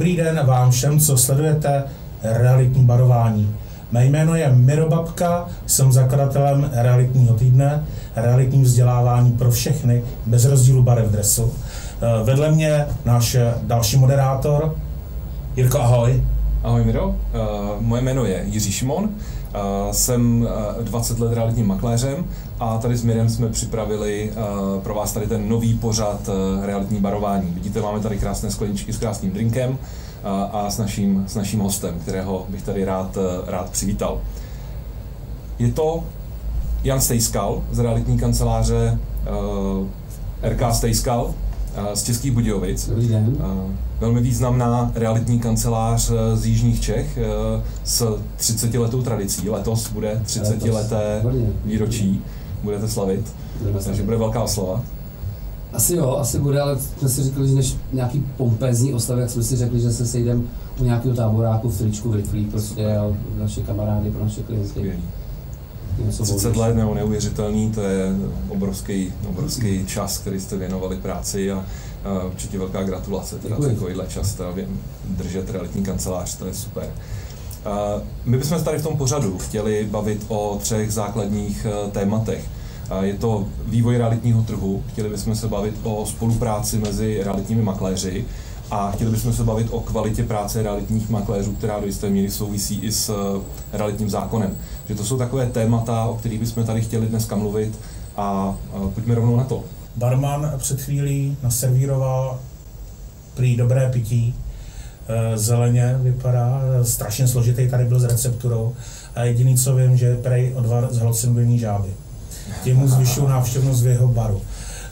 dobrý den vám všem, co sledujete realitní barování. Mé jméno je Miro Babka, jsem zakladatelem realitního týdne, realitní vzdělávání pro všechny, bez rozdílu barev dresu. Eh, vedle mě náš další moderátor, Jirko, ahoj. Ahoj Miro, uh, moje jméno je Jiří Šimon, jsem uh, 20 let realitním makléřem a tady s Mirem jsme připravili uh, pro vás tady ten nový pořad uh, realitní barování. Vidíte, máme tady krásné skleničky s krásným drinkem a s naším, s naším hostem, kterého bych tady rád, rád přivítal. Je to Jan Stejskal z realitní kanceláře RK Stejskal, z Českých Budějovic. Dobrý den. Velmi významná realitní kancelář e, z Jižních Čech e, s 30 letou tradicí. Letos bude 30 leté výročí. Budete slavit, takže bude velká oslava. Asi jo, asi bude, ale jsme si řekli, že než nějaký pompézní oslavy, jak jsme si řekli, že se sejdeme u nějakého táboráku v tričku, v riflích prostě a naše kamarády, pro naše klienty. 30 let nebo neuvěřitelný, to je obrovský, obrovský čas, který jste věnovali práci a, a určitě velká gratulace teda takovýhle čas teda držet realitní kancelář, to je super. A my bychom se tady v tom pořadu chtěli bavit o třech základních e, tématech. A je to vývoj realitního trhu, chtěli bychom se bavit o spolupráci mezi realitními makléři, a chtěli bychom se bavit o kvalitě práce realitních makléřů, která do jisté míry souvisí i s eh, realitním zákonem. Že to jsou takové témata, o kterých bychom tady chtěli dneska mluvit a pojďme rovnou na to. Barman před chvílí naservíroval prý dobré pití, eh, zeleně vypadá, strašně složitý tady byl s recepturou a jediný, co vím, že prej odvar z halocinogenní žáby. Tím mu zvyšují návštěvnost v jeho baru.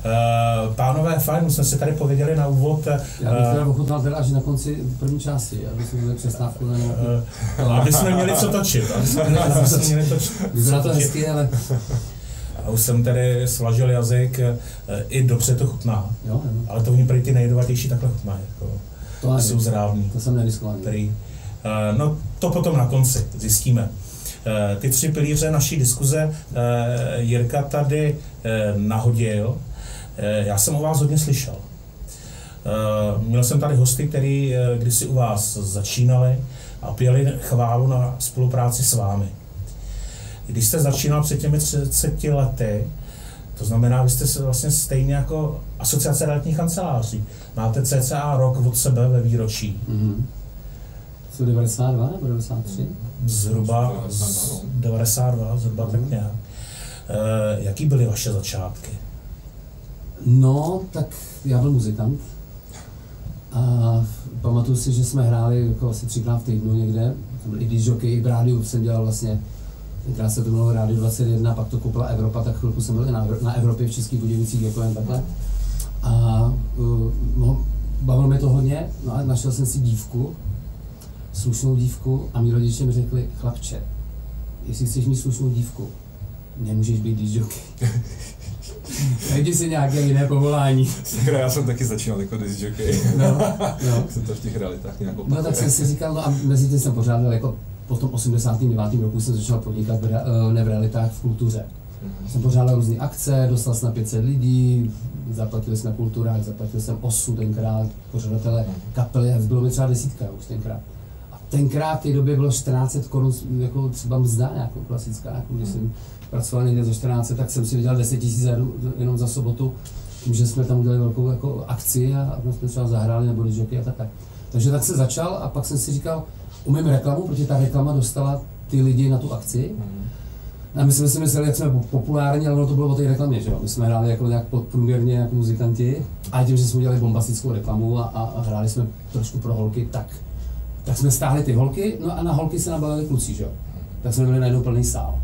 Uh, pánové, fajn, jsme si tady pověděli na úvod. Já bych teda ochutnal teda až na konci první části, aby jsme měli přestávku na nějaký... Uh, aby jsme měli co točit. Aby jsme měli, aby jsme měli toč, Vypadá to hezky, ale... A už jsem tady svažil jazyk, i dobře to chutná. Jo, jo. Ale to oni prý ty nejjedovatější takhle chutnají. Jako, to jsou zrávný. To jsem nediskovaný. Prý. Uh, no to potom na konci zjistíme. Ty tři pilíře naší diskuze Jirka tady nahodil Eh, já jsem o vás hodně slyšel. Eh, měl jsem tady hosty, kteří eh, kdysi u vás začínali a pěli chválu na spolupráci s vámi. Když jste začínal před těmi 30 lety, to znamená, vy jste se vlastně stejně jako asociace realitních kanceláří. Máte cca rok od sebe ve výročí. Mm-hmm. Jsou 92 nebo 93? Zhruba 92, zhruba mm-hmm. tak mhm. nějak. E, jaký byly vaše začátky? No, tak já byl muzikant. A pamatuju si, že jsme hráli jako asi třikrát v týdnu někde. I když jockey, i v rádiu jsem dělal vlastně, tenkrát se to bylo Rádio 21, pak to koupila Evropa, tak chvilku jsem byl i na, na Evropě v Českých Budějovicích, jako jen takhle. A uh, no, bavilo mě to hodně, no a našel jsem si dívku, slušnou dívku a mý rodiče mi řekli, chlapče, jestli chceš mít slušnou dívku, nemůžeš být disjockey. Najdi si nějaké jiné povolání. Já jsem taky začínal jako disc jockey. No, no. jsem to v těch realitách nějak No tak jsem si říkal, no a mezi tím jsem pořádal jako po tom 89. roku jsem začal podnikat v, eh, ne v realitách, v kultuře. Mm-hmm. Jsem pořádal různé akce, dostal jsem na 500 lidí, zaplatili jsme kulturák, zaplatil jsem osu tenkrát, pořadatele mhm. kapely, bylo mi třeba desítka už tenkrát. Tenkrát v té době bylo 14 korun jako třeba mzda nějakou klasická, jako když jsem pracoval někde za 14, tak jsem si vydělal 10 tisíc jenom za sobotu, tím, že jsme tam udělali velkou jako akci a, a jsme třeba zahráli nebo disjoky a tak, tak. Takže tak se začal a pak jsem si říkal, umím reklamu, protože ta reklama dostala ty lidi na tu akci. A my jsme si mysleli, jak jsme populární, ale ono to bylo o té reklamě, že jo? My jsme hráli jako nějak podprůměrně jako muzikanti a tím, že jsme udělali bombastickou reklamu a, a, a hráli jsme trošku pro holky, tak, tak jsme stáhli ty holky, no a na holky se nabalili kluci, že jo? Tak jsme měli najednou plný sál.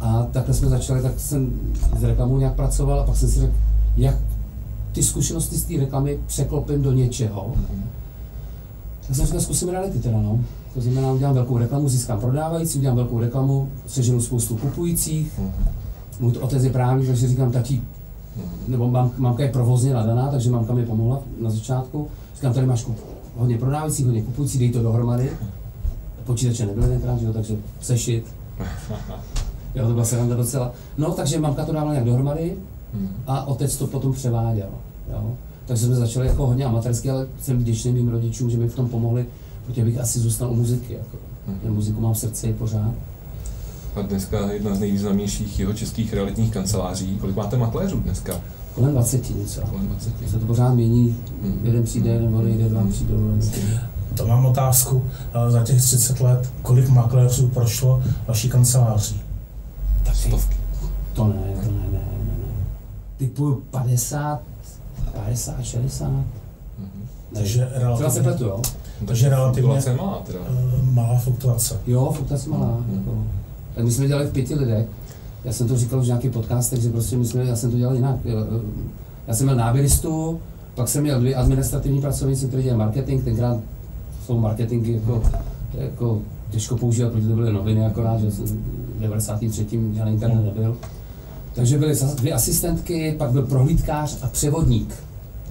A takhle jsme začali, tak jsem s reklamou nějak pracoval a pak jsem si řekl, jak ty zkušenosti z té reklamy překlopím do něčeho. Tak jsem říkal, zkusím reality teda, no. To znamená, udělám velkou reklamu, získám prodávající, udělám velkou reklamu, seženu spoustu kupujících. Můj otec je právě, takže říkám, mm-hmm. nebo mám, mamka je provozně nadaná, takže mamka mi pomohla na začátku. Říkám, tady máš kup, hodně prodávajících, hodně kupující, dej to dohromady. Počítače nebyly tenkrát, takže sešit. Jo, to byla sranda docela. No, takže mamka to dávala nějak dohromady a otec to potom převáděl. Jo. Takže jsme začali jako hodně amatérsky, ale jsem vděčný mým rodičům, že mi v tom pomohli, protože bych asi zůstal u muziky. Jako. Hmm. muziku mám v srdci pořád. A dneska jedna z nejvýznamnějších jeho českých realitních kanceláří. Kolik máte makléřů dneska? Kolem 20 něco. Kolem 20. Se to pořád mění, hmm. jeden přijde, nebo nejde, dva přijdou. To mám otázku. Za těch 30 let, kolik makléřů prošlo vaší kanceláří? Tak stovky. To ne, to ne, ne, ne, ne. Typu 50, 50, 60. Mm-hmm. Takže relativně, se pletu, jo? Takže relativně malá, teda. Eh, malá fluktuace. Jo, fluktuace malá. Mm-hmm. Jako. Tak my jsme dělali v pěti lidech. Já jsem to říkal už v nějakých podcastech, že prostě my jsme, já jsem to dělal jinak. Já jsem měl náběristu, pak jsem měl dvě administrativní pracovníci, kteří dělali marketing, tenkrát jsou marketingy jako, jako těžko používat, protože to byly noviny akorát, že jsem v 93. žádný internet nebyl. Takže byly dvě asistentky, pak byl prohlídkář a převodník.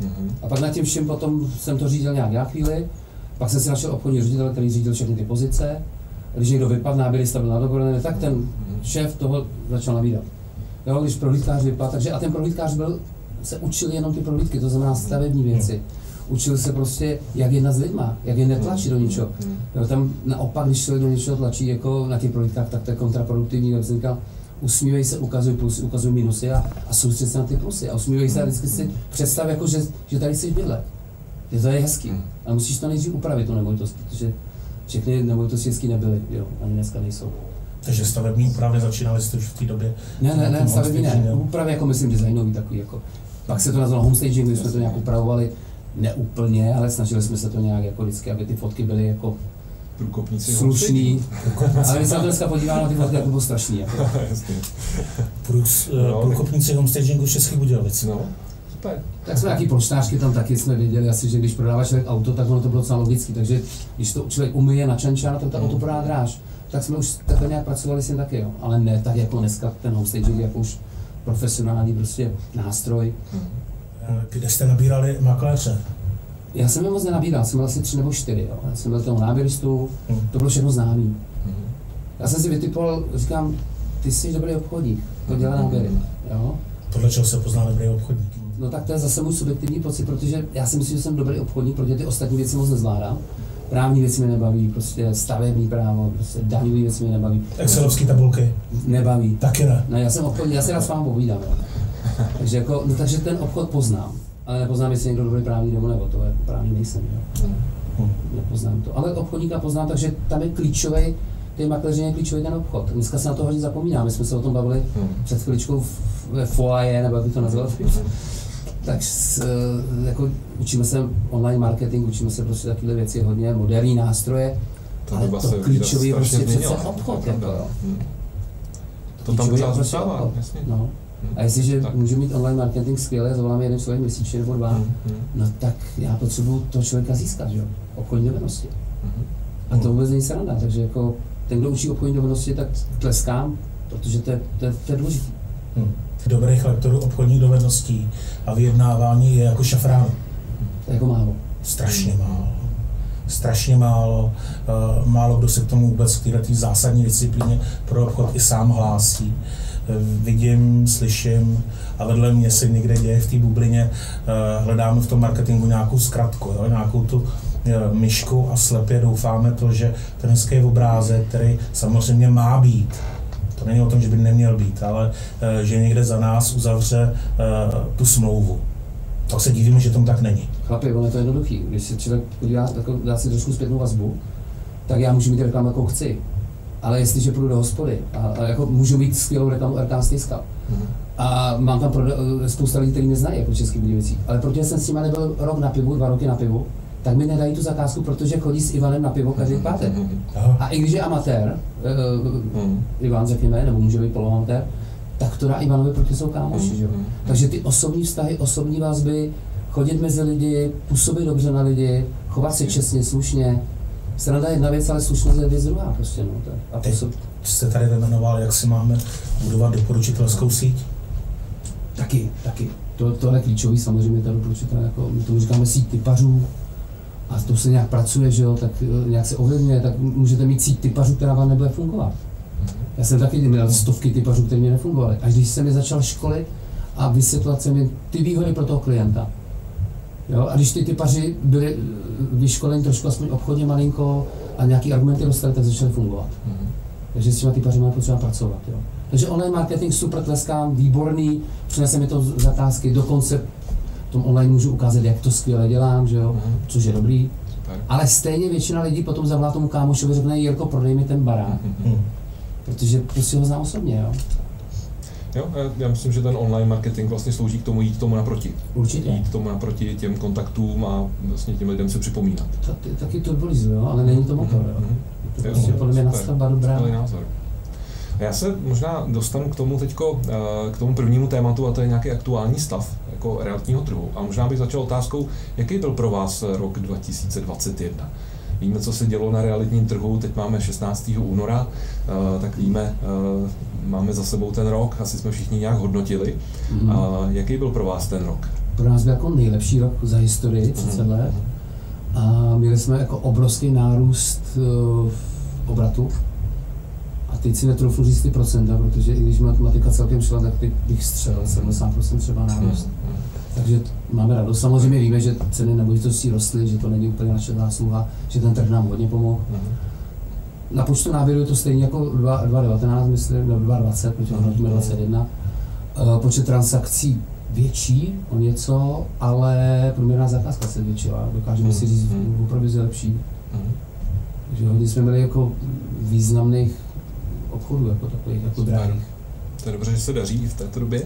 Mm-hmm. A pak na tím všem potom jsem to řídil nějak nějak chvíli, pak jsem si našel obchodní ředitel, který řídil všechny ty pozice. A když někdo vypadl, náběrista byl na dovolené, tak ten šéf toho začal nabídat. Jo, když prohlídkář vypadl, takže a ten prohlídkář byl, se učil jenom ty prohlídky, to znamená stavební věci učil se prostě, jak jednat s lidma, jak je netlačit do ničeho. Jo, tam naopak, když člověk do něčeho tlačí jako na těch projektách, tak to je kontraproduktivní, jak jsem říkal, usmívej se, ukazuj plusy, ukazuj minusy a, a soustřed se na ty plusy. A usmívej se a vždycky si představ, jako, že, že tady jsi bydlet. Je to je hezký. A musíš to nejdřív upravit, tu nemovitost, protože všechny nemovitosti nebyly, jo, ani dneska nejsou. Takže stavební úpravy začínaly jste už v té době? Ne, ne, ne, stavební ne. Úpravy jako myslím designový takový, jako. Pak se to nazvalo homestaging, my jsme to nějak upravovali, neúplně, ale snažili jsme se to nějak jako vždycky, aby ty fotky byly jako průkopníci slušný. ale když se dneska podívám na ty fotky, jako bylo strašný. Jako. Průs, no, průkopníci homestagingu Český Budějovic. No. Super. Tak jsme nějaký poštářky tam taky jsme věděli asi, že když prodává člověk auto, tak ono to bylo docela logické. Takže když to člověk umyje na čančár, tak to auto prodá dráž. Tak jsme už takhle nějak pracovali s tím taky, jo. Ale ne tak jako dneska ten homestaging jako už profesionální prostě nástroj. Hmm. Kde jste nabírali makléře? Já jsem je moc nenabíral, jsem byl asi tři nebo čtyři. Jo. Já jsem byl toho náběristu, hmm. to bylo všechno známý. Hmm. Já jsem si vytipoval, říkám, ty jsi dobrý obchodník, to dělá náběry. Jo. Podle čeho se pozná dobrý obchodník? No tak to je zase můj subjektivní pocit, protože já si myslím, že jsem dobrý obchodník, protože ty ostatní věci moc nezvládám. Právní věci mě nebaví, prostě stavební právo, prostě daňové věci mě nebaví. Excelovské tabulky? Nebaví. Taky ne. No, já jsem obchodník, já si rád s vámi povídám. Jo. takže, jako, no, takže ten obchod poznám, ale nepoznám, jestli někdo dobrý právní nebo nebo to jako právní nejsem. Jo. Hmm. Nepoznám to. Ale obchodníka poznám, takže tam je klíčový, ty makléři je klíčový ten obchod. Dneska se na to hodně zapomíná. My jsme se o tom bavili hmm. před chviličkou ve foaje, nebo jak to nazval. Hmm. Tak s, jako, učíme se online marketing, učíme se prostě takové věci, hodně moderní nástroje, to ale to klíčový je prostě přece obchod. Jako, jo. Hmm. To tam pořád zůstává. No. A jestliže tak. můžu mít online marketing skvěle, zvolám jeden člověk měsíčně nebo dva, mm, hmm no tak já potřebuji toho člověka získat, že jo? Obchodní dovednosti. Mm. A to vůbec není sranda, takže jako ten, kdo učí obchodní dovednosti, tak tleskám, protože to je, to je, to je důležité. Hmm. Dobrých lektorů obchodních dovedností a vyjednávání je jako šafrán. Jako málo. Strašně málo. Strašně málo. Uh, málo kdo se k tomu vůbec k této zásadní disciplíně pro obchod i sám hlásí vidím, slyším a vedle mě se někde děje v té bublině, eh, hledáme v tom marketingu nějakou zkratku, jo, nějakou tu eh, myšku a slepě doufáme to, že ten hezký obrázek, který samozřejmě má být, to není o tom, že by neměl být, ale eh, že někde za nás uzavře tu smlouvu. Tak se divíme, že tomu tak není. Chlapi, ono je to jednoduchý. Když se člověk podívá, jako dá si trošku zpětnou vazbu, tak já můžu mít reklamu, jako chci ale jestliže půjdu do hospody a, a jako můžu mít skvělou reklamu RK Stejska, mm-hmm. a mám tam proda- eh, spousta lidí, kteří neznají jako český Budějovicí, ale protože jsem s nimi nebyl rok na pivu, dva roky na pivu, tak mi nedají tu zakázku, protože chodí s Ivanem na pivo každý pátek. Mm-hmm. A i když je amatér, uh. Ivan řekněme, nebo může být poloamatér, tak to dá Ivanovi, protože jsou kámoši. Mm-hmm. Že? Takže ty osobní vztahy, osobní vazby, chodit mezi lidi, působit dobře na lidi, chovat se čestně, slušně, Sranda je jedna věc, ale slušnost je věc druhá prostě. No, tak. A Teď působ... jste tady vyjmenoval, jak si máme budovat doporučitelskou síť? Taky, taky. To, to je klíčový samozřejmě, ta doporučitel, jako, my tomu říkáme síť typařů, a to se nějak pracuje, že jo, tak eh, nějak se ovlivňuje, tak můžete mít síť typařů, která vám nebude fungovat. Já jsem taky měl stovky typařů, které mi nefungovaly. Až když jsem je začal školit a vysvětlovat se mi ty výhody pro toho klienta, Jo? A když ty typaři byli vyškoleni trošku aspoň obchodně malinko a nějaký argumenty dostali, tak začaly fungovat. Mm-hmm. Takže s těma typaři máme potřeba pracovat. Jo? Takže online marketing super tleskám, výborný, přinese mi to zakázky, dokonce tom online můžu ukázat, jak to skvěle dělám, že jo? Mm-hmm. což je dobrý. Super. Ale stejně většina lidí potom zavolá tomu kámošovi, řekne, Jirko, prodej mi ten barák. Mm-hmm. Protože prostě ho znám osobně. Jo? Jo, já myslím, že ten online marketing vlastně slouží k tomu jít tomu naproti. Určitě. Jít tomu naproti těm kontaktům a vlastně těm lidem se připomínat. To, taky turbolizuje, jo, ale není to motor. Mm-hmm. Jo. To je prostě podle mě nastavba dobrá. názor. Já se možná dostanu k tomu teďko, eh, k tomu prvnímu tématu, a to je nějaký aktuální stav jako realitního trhu. A možná bych začal otázkou, jaký byl pro vás rok 2021? Víme, co se dělo na realitním trhu, teď máme 16. února, eh, tak víme, eh, máme za sebou ten rok, asi jsme všichni nějak hodnotili. Mm. A jaký byl pro vás ten rok? Pro nás byl jako nejlepší rok za historii, 30 mm. let. A měli jsme jako obrovský nárůst uh, obratu. Teď si netroufnu říct ty procenta, protože i když matematika celkem šla, tak teď bych střelil 70% třeba nárůst. Mm. Takže máme radost. Samozřejmě víme, že ceny nemovitostí rostly, že to není úplně naše zásluha, že ten trh nám hodně pomohl. Mm. Na počtu náběru je to stejně jako 2019, myslím, nebo 2020, protože hodnotíme 21. Eh, počet transakcí větší o něco, ale průměrná zakázka se zvětšila. Dokážeme si říct, že opravdu je lepší. Takže hodně jsme měli jako významných obchodů, jako takových, jako drahých. To je dobře, že se daří v této době.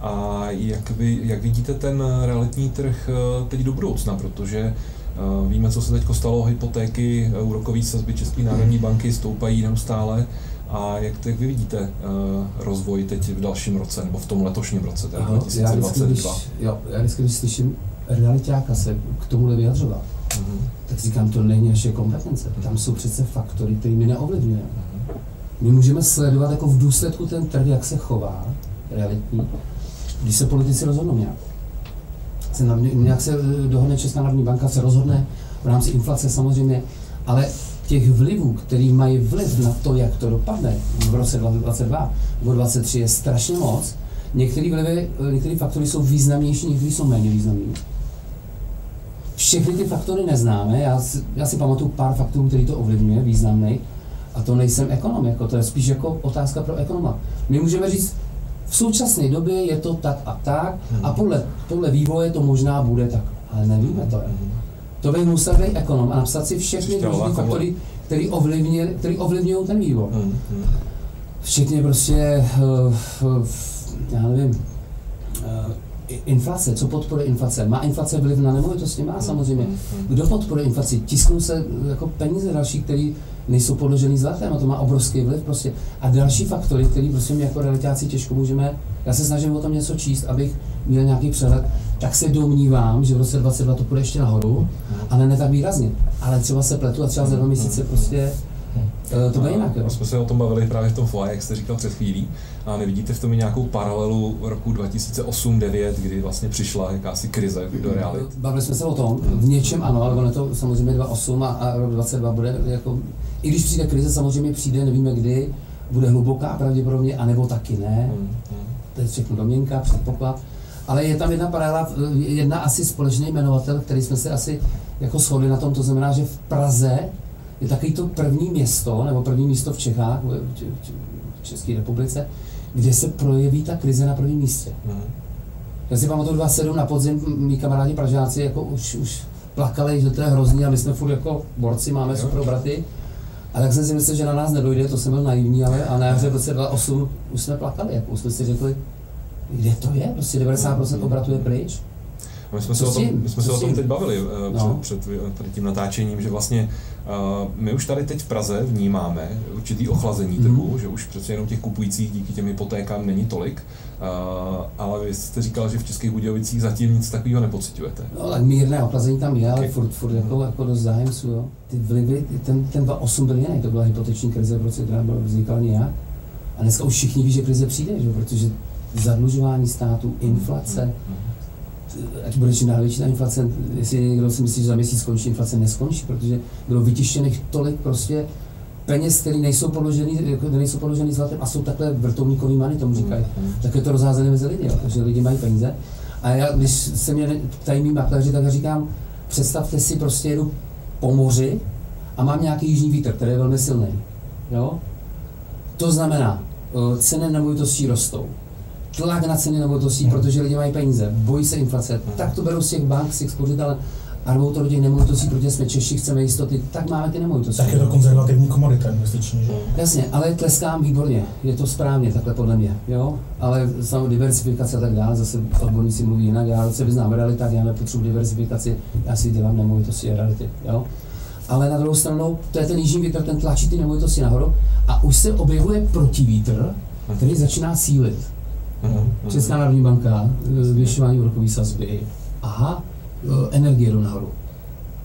A jak, vy, jak vidíte ten realitní trh eh, teď do budoucna, protože eh, víme, co se teď stalo, hypotéky, eh, úrokové sazby České národní banky stoupají neustále. A jak, jak vy vidíte uh, rozvoj teď v dalším roce, nebo v tom letošním roce, teda 2022? Já vždycky, když, jo, já vždycky, když slyším realitáka se k tomu vyjadřovat, uh-huh. tak říkám, to není naše kompetence. Tam jsou přece faktory, které my neovlivňujeme. My můžeme sledovat jako v důsledku ten trh, jak se chová, realitní, když se politici rozhodnou nějak. Se nějak se eh, dohodne Česká národní banka, se rozhodne v rámci inflace samozřejmě, ale těch vlivů, který mají vliv na to, jak to dopadne v roce 2022 nebo 2023 je strašně moc. Některé vlivy, eh, některé faktory jsou významnější, některé jsou méně významné. Všechny ty faktory neznáme, já si, já si pamatuju pár faktorů, který to ovlivňuje, významný, a to nejsem ekonom, jako to je spíš jako otázka pro ekonoma. My můžeme říct, v současné době je to tak a tak a hmm. podle, podle vývoje to možná bude tak, ale nevíme to. Hmm. To bych musel být ekonom a napsat si všechny různé faktory, které ovlivňují ten vývoj. Hmm. Včetně prostě, uh, já nevím, uh, inflace, co podporuje inflace? Má inflace vliv na nemovitosti? Má samozřejmě. Kdo podporuje inflaci? Tisknou se jako peníze další, které nejsou podložený zlatem a to má obrovský vliv prostě. A další faktory, které prostě my jako realitáci těžko můžeme, já se snažím o tom něco číst, abych měl nějaký přehled, tak se domnívám, že v roce 2022 to půjde ještě nahoru, ale ne tak výrazně. Ale třeba se pletu a třeba za dva měsíce prostě to bude jinak. Jo. Jsme se o tom bavili právě v tom FOA, jak jste říkal před chvílí. A nevidíte v tom nějakou paralelu roku 2008-2009, kdy vlastně přišla jakási krize do reality? Bavili jsme se o tom, v něčem ano, ale ono to samozřejmě 2008 a, a rok 2022 bude jako, i když přijde krize, samozřejmě přijde, nevíme kdy, bude hluboká pravděpodobně, anebo taky ne. Hmm, hmm. To je všechno domněnka, předpoklad. Ale je tam jedna paralela, jedna asi společný jmenovatel, který jsme se asi jako shodli na tom, to znamená, že v Praze je takový to první město, nebo první místo v Čechách, v České republice, kde se projeví ta krize na prvním místě. Mm. Já si pamatuju 27 na podzim, mý kamarádi Pražáci jako už, už plakali, že to je hrozný a my jsme furt jako borci, máme super obraty. A tak jsem si myslel, že na nás nedojde, to jsem byl naivní, ale a na jaře v roce 2008 už jsme plakali, jako už jsme si řekli, kde to je, prostě 90% obratu je pryč. My jsme, se o, tom, my jsme se o tom teď bavili uh, no. před, před tady tím natáčením, že vlastně my už tady teď v Praze vnímáme určitý ochlazení mm. trhu, že už přece jenom těch kupujících díky těm hypotékám není tolik, ale vy jste říkal, že v Českých Budějovicích zatím nic takového nepocitujete. No tak mírné ochlazení tam je, okay. ale furt, furt jako, mm. jako dost zájemců. Jo. Ty vlivy, ten, ten 2.8 byl jiný, to byla hypoteční krize v roce, která vznikala nějak. A dneska už všichni ví, že krize přijde, že? protože zadlužování státu, inflace, mm ať bude čím dál větší ta inflace, jestli někdo si myslí, že za měsíc skončí, inflace neskončí, protože bylo vytištěných tolik prostě peněz, které nejsou položený, jako nejsou položený zlatem a jsou takhle vrtulníkový many, tomu říkají. Mm, mm. Tak je to rozházené mezi lidi, jo. takže lidi mají peníze. A já, když se mě ptají mý makléři, tak já říkám, představte si, prostě jedu po moři a mám nějaký jižní vítr, který je velmi silný. Jo? To znamená, eh, ceny nemovitostí rostou. Tlak na ceny nemovitostí, protože lidi mají peníze, bojí se inflace, tak to berou z těch bank, z těch spořitelen, a dvou to těch nemovitostí, protože jsme Češi, chceme jistoty, tak máme ty nemovitosti. Tak je to konzervativní komodita investiční, že? Jasně, ale tleskám výborně, je to správně, takhle podle mě, jo, ale samo diversifikace a tak dále, zase odborníci mluví jinak, já se vyznám v realitách, já nepotřebuji diversifikaci, já si dělám nemovitosti a reality, jo. Ale na druhou stranu, to je ten jižní vítr, ten tlačí ty nemovitosti nahoru a už se objevuje protivítr, který začíná sílit. Česká národní banka, zvyšování úrokové sazby, aha, Eh, energie jdou nahoru.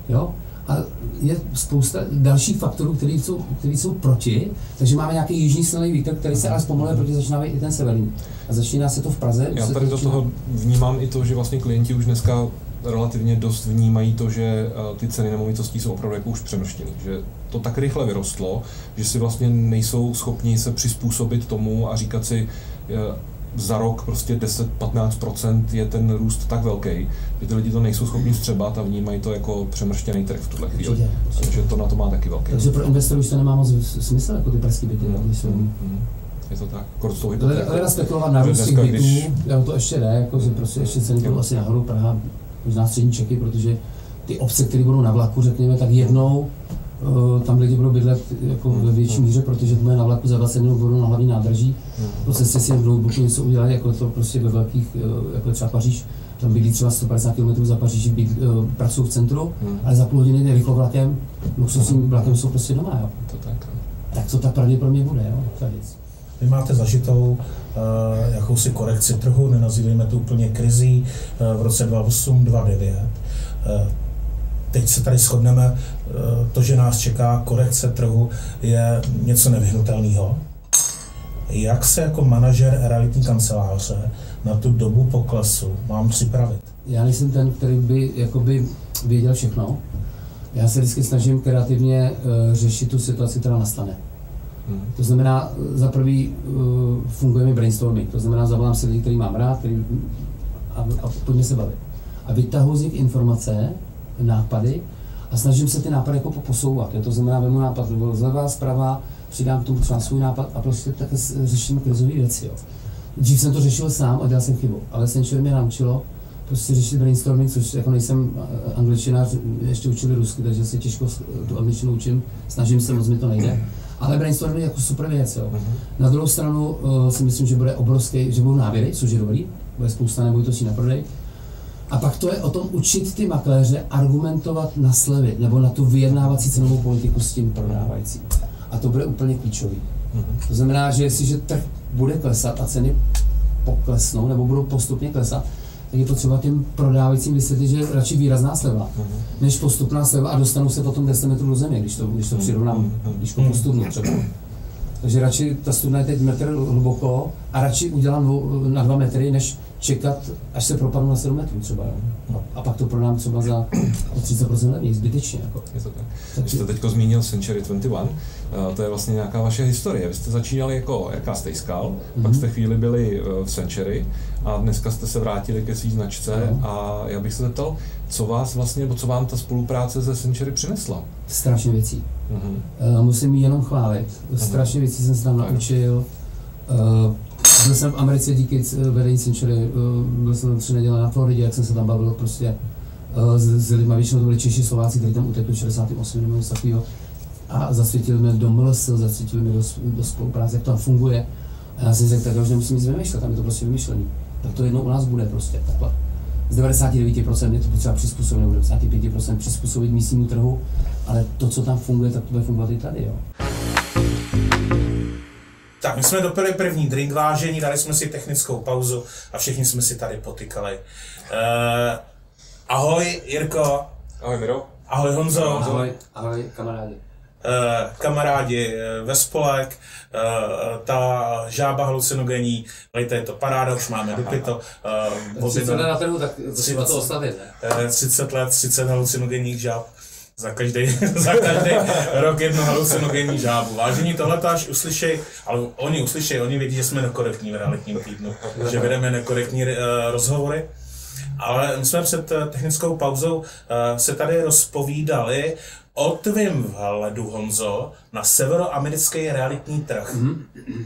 Jo? A je spousta dalších faktorů, které jsou, které jsou proti, takže máme nějaký jižní silný vítr, který se ale zpomaluje, protože začíná i ten severní. A začíná se to v Praze. Já tady do toho vnímám i to, že vlastně klienti už dneska relativně dost vnímají to, že eh, ty ceny nemovitostí jsou opravdu jako už přemrštěny, že to tak rychle vyrostlo, že si vlastně nejsou schopni se přizpůsobit tomu a říkat si, eh, za rok prostě 10-15% je ten růst tak velký, že ty lidi to nejsou schopni střebat a vnímají to jako přemrštěný trh v tuhle chvíli. Takže to na to má taky velký. Takže pro investorů už to nemá moc smysl, jako ty pražské byty. Mm, jsou... mm, mm. Je to tak, kort jsou Ale, ale na růst těch bytů, když... to ještě jde, jako, že prostě ještě ceny budou asi nahoru Praha, možná střední Čeky, protože ty obce, které budou na vlaku, řekněme, tak jednou tam lidi budou bydlet jako ve větší míře, protože to na vlaku za 20 minut budou na hlavní nádraží. Po cestě si v notebooku něco udělají, jako to prostě ve velkých, eh, jako třeba Paříž, tam bydlí třeba 150 km za Paříží, bydlí, eh, pracují v centru, hmm. ale za půl hodiny rychlovlakem, luxusním vlakem jsou prostě doma. Jo. To tak. Tak to tak pravděpodobně bude, jo, ta věc. Vy máte zažitou uh, jakousi korekci trhu, nenazývejme to úplně krizí, uh, v roce 2008-2009. Uh, teď se tady shodneme, eh, to, že nás čeká korekce trhu, je něco nevyhnutelného. Jak se jako manažer realitní kanceláře na tu dobu poklesu mám připravit? Já nejsem ten, který by jakoby věděl všechno. Já se vždycky snažím kreativně uh, řešit tu situaci, která nastane. Hmm. To znamená, eh, za prvý uh, funguje mi brainstorming, to znamená, zavolám si lidi, který mám rád, který, a, a pojďme se bavit. A vytahu z nich informace, nápady a snažím se ty nápady jako posouvat. Je to znamená, vemu nápad zleva, zprava, přidám k tomu třeba svůj nápad a prostě tak řeším krizové věci. Jo. Dřív jsem to řešil sám a dělal jsem chybu, ale Senčer mě naučilo prostě řešit brainstorming, což jako nejsem eh, angličtinář, ještě učili rusky, takže se těžko tu angličtinu učím, snažím se, moc mi to nejde. Ale brainstorming je jako super věc. Jo. Mhm. Na druhou stranu uh, si myslím, že bude obrovský, že budou návěry, což je dobrý, bude spousta nemovitostí na prodej, a pak to je o tom učit ty makléře argumentovat na slevy nebo na tu vyjednávací cenovou politiku s tím prodávajícím. A to bude úplně klíčový. Mm-hmm. To znamená, že jestliže trh bude klesat a ceny poklesnou nebo budou postupně klesat, tak je potřeba těm prodávajícím vysvětlit, že radši výrazná sleva, mm-hmm. než postupná sleva a dostanou se potom 10 metrů do země, když to, když to přirovnám, mm-hmm. když to postupnu třeba. Takže radši ta studna je teď metr hluboko a radši udělám na dva metry, než čekat, až se propadnu na 7 metrů třeba. No. A pak to prodám třeba za 30% levněji, zbytečně. Jako. Je to tak. tak. Vy jste teď zmínil Century 21, uh, to je vlastně nějaká vaše historie. Vy jste začínali jako jaká stejskal, mm-hmm. pak jste chvíli byli uh, v Century a dneska jste se vrátili ke své značce mm-hmm. a já bych se zeptal, co vás vlastně, nebo co vám ta spolupráce se Century přinesla? Strašně věcí. Mm-hmm. Uh, musím ji jenom chválit. Mhm. Strašně věcí jsem se tam naučil. Uh, byl jsem v Americe díky vedení Century, uh, byl jsem tři neděle na Floridě, jak jsem se tam bavil prostě uh, s, s lidmi, většinou to byli Češi, Slováci, kteří tam utekli v 68 nebo něco takového. A zasvětili mě do MLS, zasvětili mě do, do spolupráce, jak to tam funguje. A já jsem řekl, tak už nemusím nic vymýšlet, tam je to prostě vymyšlený. Tak to jednou u nás bude prostě takhle z 99% je to potřeba přizpůsobit, nebo 95% přizpůsobit místnímu trhu, ale to, co tam funguje, tak to bude fungovat i tady. Jo. Tak, my jsme dopili první drink vážení, dali jsme si technickou pauzu a všichni jsme si tady potykali. Uh, ahoj Jirko. Ahoj Miro. Ahoj Honzo. Ahoj, ahoj kamarádi. Uh, kamarádi uh, ve spolek, uh, ta žába halucinogenní, to je to paráda, už máme dopito. Uh, 30 let na trhu, tak třeba to oslavit, ne? 30 let, 30 halucinogenních žáb. Za každý, za každý rok jednu halucinogenní žábu. Vážení, tohle to až uslyšej, ale oni uslyšej, oni vědí, že jsme nekorektní v realitním týdnu, že vedeme nekorektní uh, rozhovory. Ale my jsme před eh, technickou pauzou eh, se tady rozpovídali o tvým vhledu, Honzo, na severoamerický realitní trh. Mm-hmm.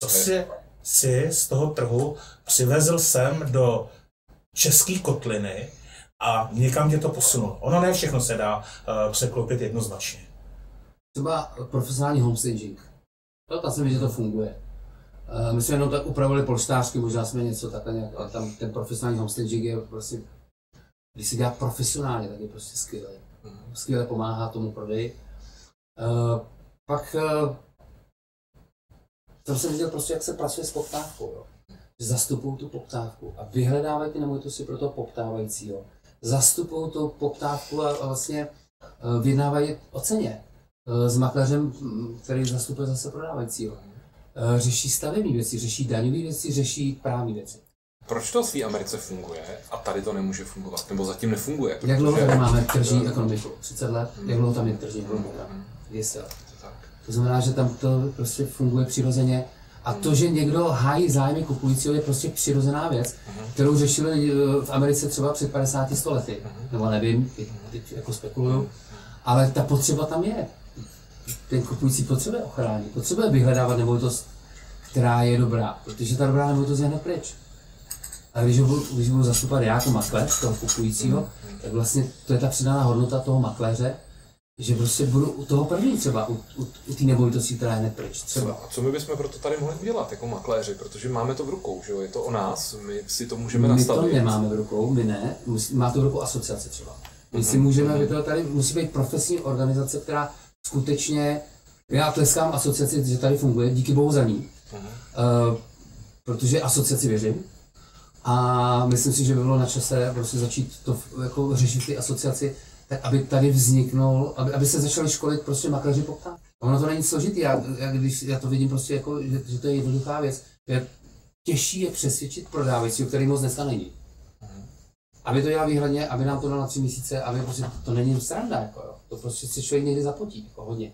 Co si, si z toho trhu přivezl sem do české kotliny a někam tě to posunulo? Ono ne všechno se dá překlopit jednoznačně. Třeba profesionální homestaging. No, tam si myslím, že to funguje. Uh, my jsme jenom tak upravili polštářky, možná jsme něco takhle nějak, ale tam ten profesionální homestaging je prostě, když se dělá profesionálně, tak je prostě skvělý. Mm. Skvěle pomáhá tomu prodeji. Uh, pak uh, tam jsem viděl prostě, jak se pracuje s poptávkou. Jo. Zastupují tu poptávku a vyhledávají ty nemovitosti pro toho poptávajícího. Zastupují tu poptávku a, vlastně uh, vyjednávají o ceně s makléřem, který zastupuje zase prodávajícího. Eh, řeší stavební věci, řeší daňové věci, řeší právní věci. Proč to v té Americe funguje a tady to nemůže fungovat? Nebo zatím nefunguje? Protože... Jak dlouho tady máme tržní ekonomiku? 30 let? Hmm. Jak dlouho tam je tržní ekonomika? Hmm. 200 let. To znamená, že tam to prostě funguje přirozeně. A to, že někdo hájí zájmy kupujícího, je prostě přirozená věc, kterou řešili eh, v Americe třeba před 50 lety. Nebo nevím, teď jako spekuluju. Ale ta potřeba tam je ten kupující potřebuje ochránit, potřebuje vyhledávat nemovitost, která je dobrá, protože ta dobrá nemovitost je hned pryč. A když, budu, když budu zastupovat já jako makléř toho kupujícího, tak vlastně to je ta přidaná hodnota toho makléře, že prostě budu u toho první třeba, u, u, u té nemovitosti, která je hned pryč. Třeba. A co my bychom proto tady mohli udělat jako makléři, protože máme to v rukou, že jo? je to o nás, my si to můžeme my nastavit. My to nemáme v rukou, my ne, má to v rukou asociace třeba. My si mhm. můžeme, mm-hmm. to tady musí být profesní organizace, která skutečně, já tleskám asociaci, že tady funguje, díky bohu za ní, uh-huh. uh, protože asociaci věřím. A myslím si, že by bylo na čase prostě začít to jako řešit ty asociaci, aby tady vzniknul, aby, aby se začali školit prostě makléři poptávky. Ono to není složitý, já, já, když, já to vidím prostě jako, že, že to je jednoduchá věc. Je těžší je přesvědčit prodávající, který moc dneska není. Aby to dělal výhradně, aby nám to dal na tři měsíce, aby prostě to není sranda, jako jo. To prostě si člověk někdy zapotí, jako hodně.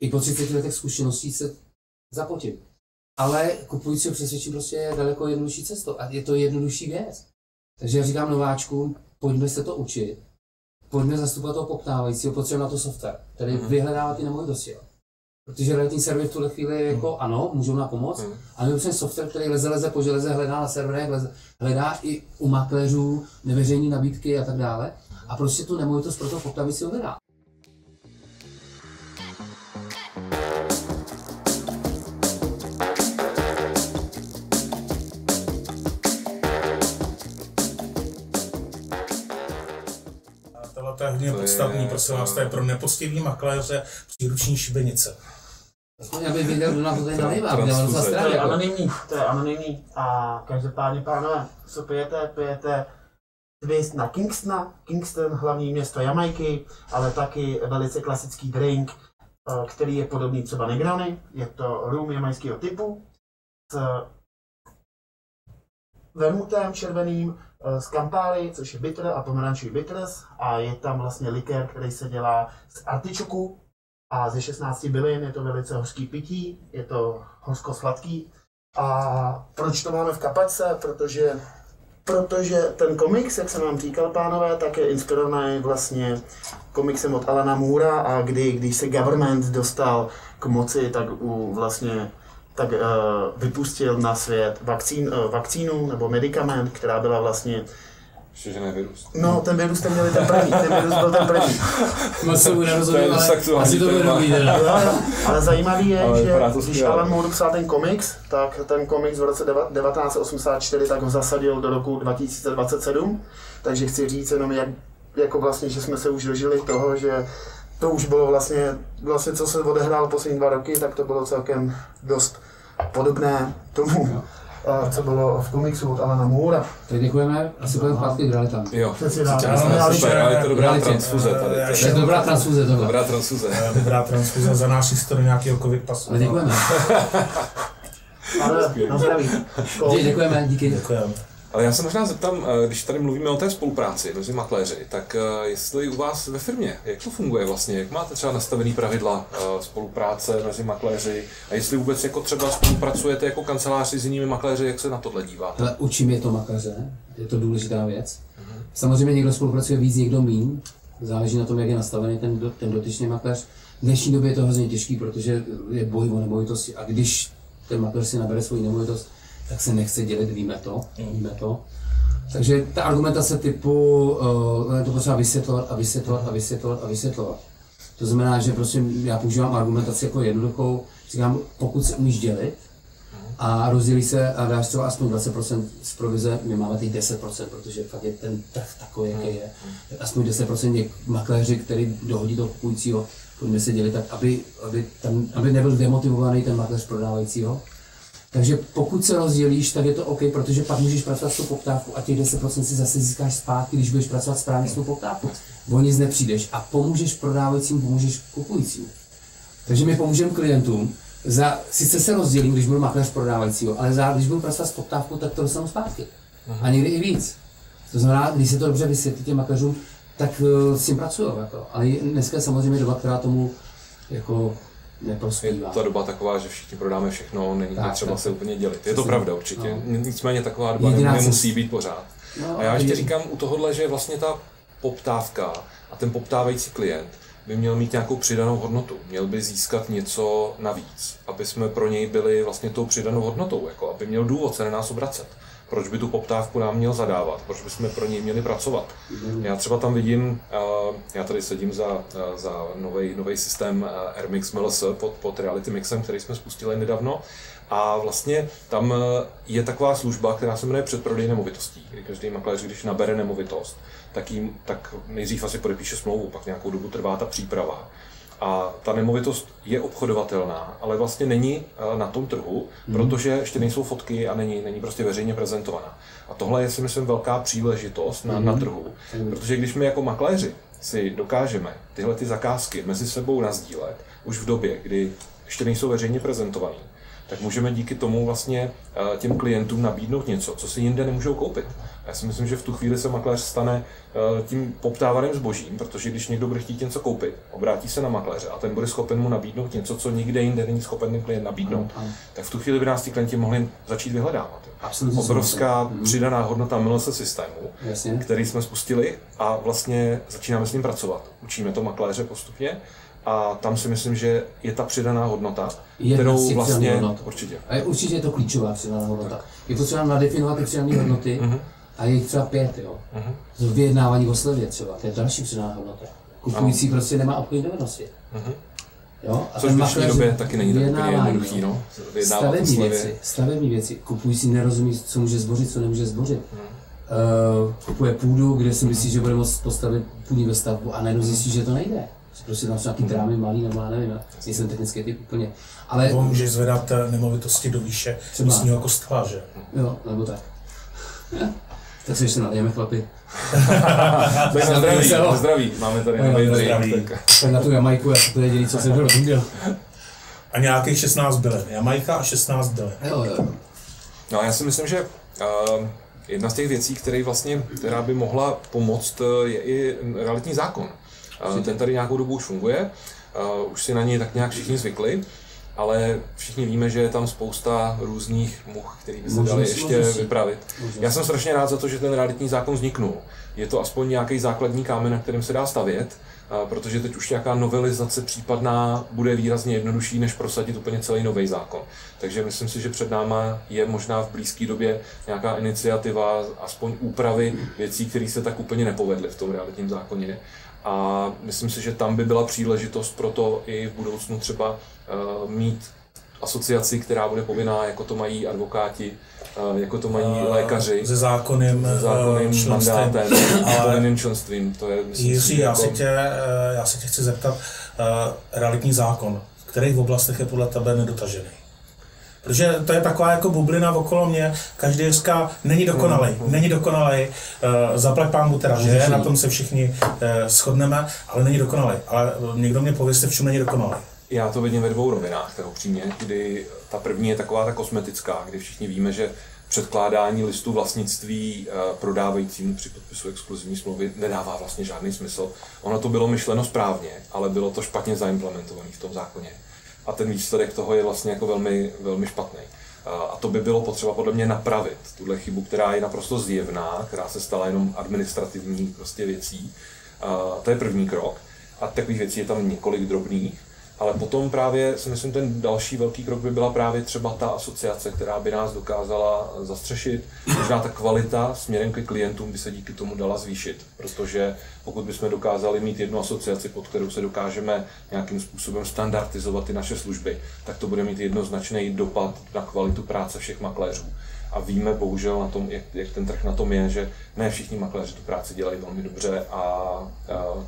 I po 30 letech zkušeností se zapotím. Ale kupující přesvědčím prostě je daleko jednodušší cestou a je to jednodušší věc. Takže já říkám nováčkům, pojďme se to učit, pojďme zastupovat toho poptávajícího, potřebujeme na to software, který mm. vyhledává ty nemovitosti. Protože realitní server v tuhle chvíli je jako mm. ano, můžou na pomoc, mm. ale my potřebujeme software, který leze, leze po železe, hledá na serverech, leze, hledá i u makléřů neveřejné nabídky a tak dále. A prostě tu nemovitost pro toho poptávajícího hledá. To je hodně podstatný, prosím vás, to je pro nepoctivý makléře příruční šibenice. Aspoň aby věděl, kdo na to tady on To je anonymní, to je anonymní. A každopádně, pánové, co pijete, pijete twist na Kingstona, Kingston, hlavní město Jamajky, ale taky velice klasický drink, eh, který je podobný třeba Negrony. Je to rum jamajského typu s vermutem červeným, Eh, z Campari, což je bitter a pomerančový bitters a je tam vlastně likér, který se dělá z artičoku a ze 16 bylin, je to velice hořký pití, je to hořko-sladký. A proč to máme v kapačce? Protože, protože ten komiks, jak jsem vám říkal, pánové, tak je inspirovaný vlastně komiksem od Alana Moora a kdy, když se government dostal k moci, tak u vlastně tak uh, vypustil na svět vakcín, uh, vakcínu nebo medicament, která byla vlastně že ne virus. No, ten virus ten měli ten první, ten virus byl ten první. Moc se mu nerozumím, ale asi to bude dobrý. Ale zajímavý je, ale že když Alan Moore psal ten komiks, tak ten komiks v roce 1984 tak ho zasadil do roku 2027. Takže chci říct jenom, jak, jako vlastně, že jsme se už dožili toho, že to už bylo vlastně, vlastně co se odehrálo poslední dva roky, tak to bylo celkem dost podobné tomu, co bylo v komiksu od Alana Moora. Tak děkujeme, asi budeme zpátky k realitám. Jo, super, ale je to dobrá transfuze tady. To je dobrá transfuze tohle. Dobrá transfuze. Dobrá transfuze za náš historii nějakého covid pasu. Ale děkujeme. Ale na zdraví. Děkujeme, díky. Děkujeme. Ale já se možná zeptám, eh, když tady mluvíme o té spolupráci mezi makléři, tak eh, jestli u vás ve firmě, jak to funguje vlastně, jak máte třeba nastavený pravidla eh, spolupráce mezi makléři a jestli vůbec jako třeba spolupracujete jako kanceláři s jinými makléři, jak se na tohle díváte? Ale učím je to makléře, je to důležitá věc. Samozřejmě někdo spolupracuje víc, někdo míň, záleží na tom, jak je nastavený ten, ten dotyčný makléř. V dnešní době je to hrozně těžký, protože je boj o nemovitosti a když ten makléř si nabere svoji nemovitost, tak se nechce dělit, víme to, víme to. Takže ta argumentace typu, uh, to potřeba vysvětlovat a vysvětlovat a vysvětlovat a vysvětlovat. To znamená, že prostě já používám argumentaci jako jednoduchou, říkám, pokud se umíš dělit a rozdělí se a dáš třeba aspoň 20% z provize, my máme teď 10%, protože fakt je ten trh takový, jaký je. Tak aspoň 10% je makléři, který dohodí toho kupujícího, pojďme se dělit tak, aby, aby, tam, aby nebyl demotivovaný ten makléř prodávajícího. Takže pokud se rozdělíš, tak je to OK, protože pak můžeš pracovat s tou poptávkou a těch 10% si zase získáš zpátky, když budeš pracovat správně s tou poptávkou. O nic nepřijdeš a pomůžeš prodávajícím, pomůžeš kupujícím. Takže my pomůžeme klientům, za, sice se rozdělím, když budu makléř prodávajícího, ale za, když budu pracovat s poptávkou, tak to dostanu zpátky. A někdy i víc. To znamená, když se to dobře vysvětlí těm makléřům, tak uh, s tím pracují. Jako. Ale dneska je samozřejmě doba, která tomu jako neprospívá. Je ta doba taková, že všichni prodáme všechno, není Tak, třeba tak. se úplně dělit. Je to pravda určitě. No. Nicméně taková doba Jediná nemusí cesta- být pořád. No, A já ještě je- říkám u tohohle, že vlastně ta poptávka a ten poptávající klient by měl mít nějakou přidanou hodnotu, měl by získat něco navíc, aby jsme pro něj byli vlastně tou přidanou hodnotou, jako aby měl důvod se na nás obracet. Proč by tu poptávku nám měl zadávat? Proč bychom pro něj měli pracovat? Já třeba tam vidím, já tady sedím za, za nový systém Airmix MLS pod, pod Reality Mixem, který jsme spustili nedávno. A vlastně tam je taková služba, která se jmenuje předprodej nemovitostí, každý makléř, když nabere nemovitost, tak, jim, tak nejdřív asi podepíše smlouvu, pak nějakou dobu trvá ta příprava. A ta nemovitost je obchodovatelná, ale vlastně není eh, na tom trhu, protože ještě nejsou fotky a není, není prostě veřejně prezentovaná. A tohle je si myslím velká příležitost na, na trhu, protože když my jako makléři si dokážeme tyhle ty zakázky mezi sebou nazdílet už v době, kdy ještě nejsou veřejně prezentovaný, tak můžeme díky tomu vlastně eh, těm klientům nabídnout něco, co si jinde nemůžou koupit. Já si myslím, že v tu chvíli se makléř stane eh, tím poptávaným zbožím, protože když někdo bude chtít něco koupit, obrátí se na makléře a ten bude schopen mu nabídnout něco, co nikde jinde není schopen ten klient nabídnout, Ano. tak v tu chvíli by nás ti klienti mohli začít vyhledávat. Absolutně Obrovská souhlasím. přidaná hodnota MLS systému, Jasně. který jsme spustili a vlastně začínáme s ním pracovat. Učíme to makléře postupně a tam si myslím, že je ta přidaná hodnota, z kterou vlastně přidaných hodnot. určitě. A je, určitě je to klíčová přidaná hodnota. Je potřeba nadefinovat ty přidané hodnoty a je jich třeba pět, jo. To vyjednávání o slevě třeba, to je další přidaná hodnota. Kupující prostě nemá obchodní dovednosti. Jo? A Což v dnešní době taky není tak jednoduchý, no. Stavební věci, stavební věci. Kupující nerozumí, co může zbořit, co nemůže zbořit. Uh, kupuje půdu, kde si myslí, že bude moct postavit půdní ve stavbu a najednou zjistí, že to nejde. Prostě tam jsou nějaký trámy malý, nebo já nevím, nejsem technický typ úplně. Ale Nebo můžeš zvedat eh, nemovitosti do výše Třeba. místního kostela, že? jo, nebo tak. tak se ještě nalijeme chlapi. Tak na zdraví, na zdraví. Máme tady na zdraví. tak- na tu Jamajku, já to jediný, co jsem rozuměl. A nějakých 16 bylen. Jamajka a 16 bylen. Jo, jo. No a já si myslím, že uh, jedna z těch věcí, které vlastně, která by mohla pomoct, eh, je i realitní zákon. Uh, ten tady nějakou dobu už funguje, uh, už si na něj tak nějak všichni zvykli, ale všichni víme, že je tam spousta různých much, které by se daly ještě vypravit. Já jsem strašně rád za to, že ten realitní zákon vzniknul. Je to aspoň nějaký základní kámen, na kterém se dá stavět, protože teď už nějaká novelizace případná bude výrazně jednodušší, než prosadit úplně celý nový zákon. Takže myslím si, že před náma je možná v blízké době nějaká iniciativa, aspoň úpravy věcí, které se tak úplně nepovedly v tom realitním zákoně. A myslím si, že tam by byla příležitost pro to i v budoucnu třeba mít asociaci, která bude povinná, jako to mají advokáti, uh, jako to mají lékaři Se zákonným, se zákonným eh, členstvím. mandátem, Ale- členstvím. To je, myslím Jiří, já jako- se tě, eh, já se tě chci zeptat, eh, realitní zákon, v kterých oblastech je podle tebe nedotažený? Protože to je taková jako bublina okolo mě, každý říká, není dokonalý, není dokonalý, uh, zaplať pán mu teda, že na tom se všichni uh, shodneme, ale není dokonalý. Ale eh, někdo mě pověste, v čem není dokonalý. Já to vidím ve dvou rovinách, tak upřímně, kdy ta první je taková ta kosmetická, kdy všichni víme, že předkládání listu vlastnictví eh, prodávajícímu při podpisu exkluzivní smlouvy nedává vlastně žádný smysl. Ono to bylo myšleno správně, ale bylo to špatně zaimplementované v tom zákoně. A ten výsledek toho je vlastně jako velmi, velmi špatný. A to by bylo potřeba podle mě napravit, tuhle chybu, která je naprosto zjevná, která se stala jenom administrativní prostě věcí. A to je první krok. A takových věcí je tam několik drobných. Ale potom právě si myslím, ten další velký krok by byla právě třeba ta asociace, která by nás dokázala zastřešit. Možná ta kvalita směrem ke klientům by se díky tomu dala zvýšit, protože pokud bychom dokázali mít jednu asociaci, pod kterou se dokážeme nějakým způsobem standardizovat ty naše služby, tak to bude mít jednoznačný dopad na kvalitu práce všech makléřů. A víme bohužel na tom, jak, jak ten trh na tom je, že ne všichni makléři tu práci dělají velmi dobře a, a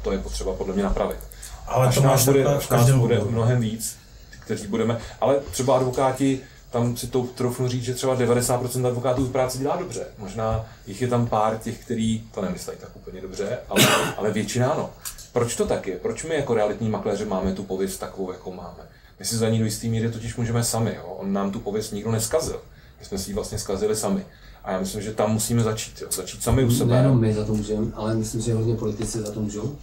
to je potřeba podle mě napravit. Ale až to nás bude, až nás bude mnohem víc, kteří budeme, ale třeba advokáti, tam si to troufnu říct, že třeba 90% advokátů tu práci dělá dobře. Možná jich je tam pár těch, kteří to nemyslí tak úplně dobře, ale, ale většina ano. Proč to tak je? Proč my jako realitní makléři máme tu pověst takovou, jako máme? My si za ní do jistý míry totiž můžeme sami. Jo? On nám tu pověst nikdo neskazil. My jsme si ji vlastně zkazili sami. A já myslím, že tam musíme začít. Jo? Začít sami u sebe. Nejenom my za to můžeme, ale myslím, že hodně politici za to můžou.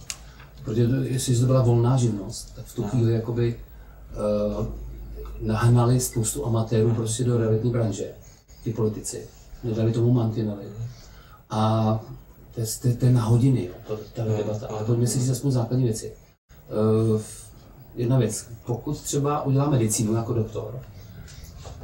Protože to, jestli to byla volná živnost, tak v tu chvíli jakoby uh, nahnali spoustu amatérů mhm. prostě do realitní branže, ty politici. Nedali tomu mantinely. A to je, to, to je na hodiny, jo, to, ta mhm. debata. Ale pojďme si říct aspoň základní věci. Uh, jedna věc, pokud třeba udělám medicínu jako doktor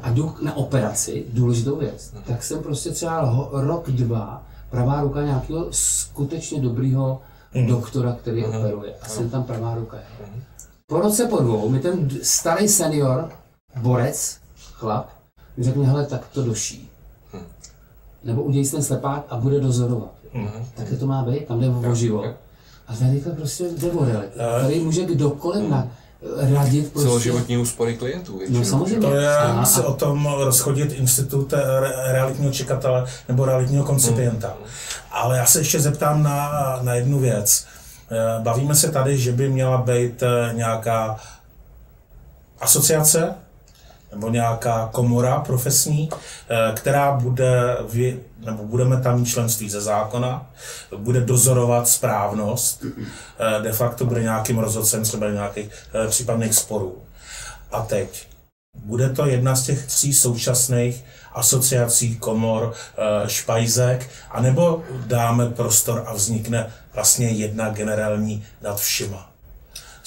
a jdu na operaci, důležitou věc, mhm. tak jsem prostě třeba rok, dva pravá ruka nějakého skutečně dobrého. Doktora, který mm. operuje. A jsem tam pravá ruka. Mm. Po roce po dvou mi ten starý senior, borec, chlap, mi řekne, hele, tak to doší. Mm. Nebo udělej si ten slepák a bude dozorovat. Mm. Tak to má být, tam jde o život. A tady to prostě jde o. Tady může kdokoliv mm. na, radit prostě. Celoživotní úspory klientů. No samozřejmě. To je a, se o tom rozchodit institut realitního čekatele nebo realitního koncipienta. Hmm. Ale já se ještě zeptám na, na jednu věc. Eh, bavíme se tady, že by měla být eh, nějaká asociace nebo nějaká komora profesní, eh, která bude, nebo budeme tam členství ze zákona, bude dozorovat správnost, de facto bude nějakým rozhodcem třeba nějakých případných sporů. A teď, bude to jedna z těch tří současných asociací, komor, eh, špajzek, anebo dáme prostor a vznikne vlastně jedna generální nad všima.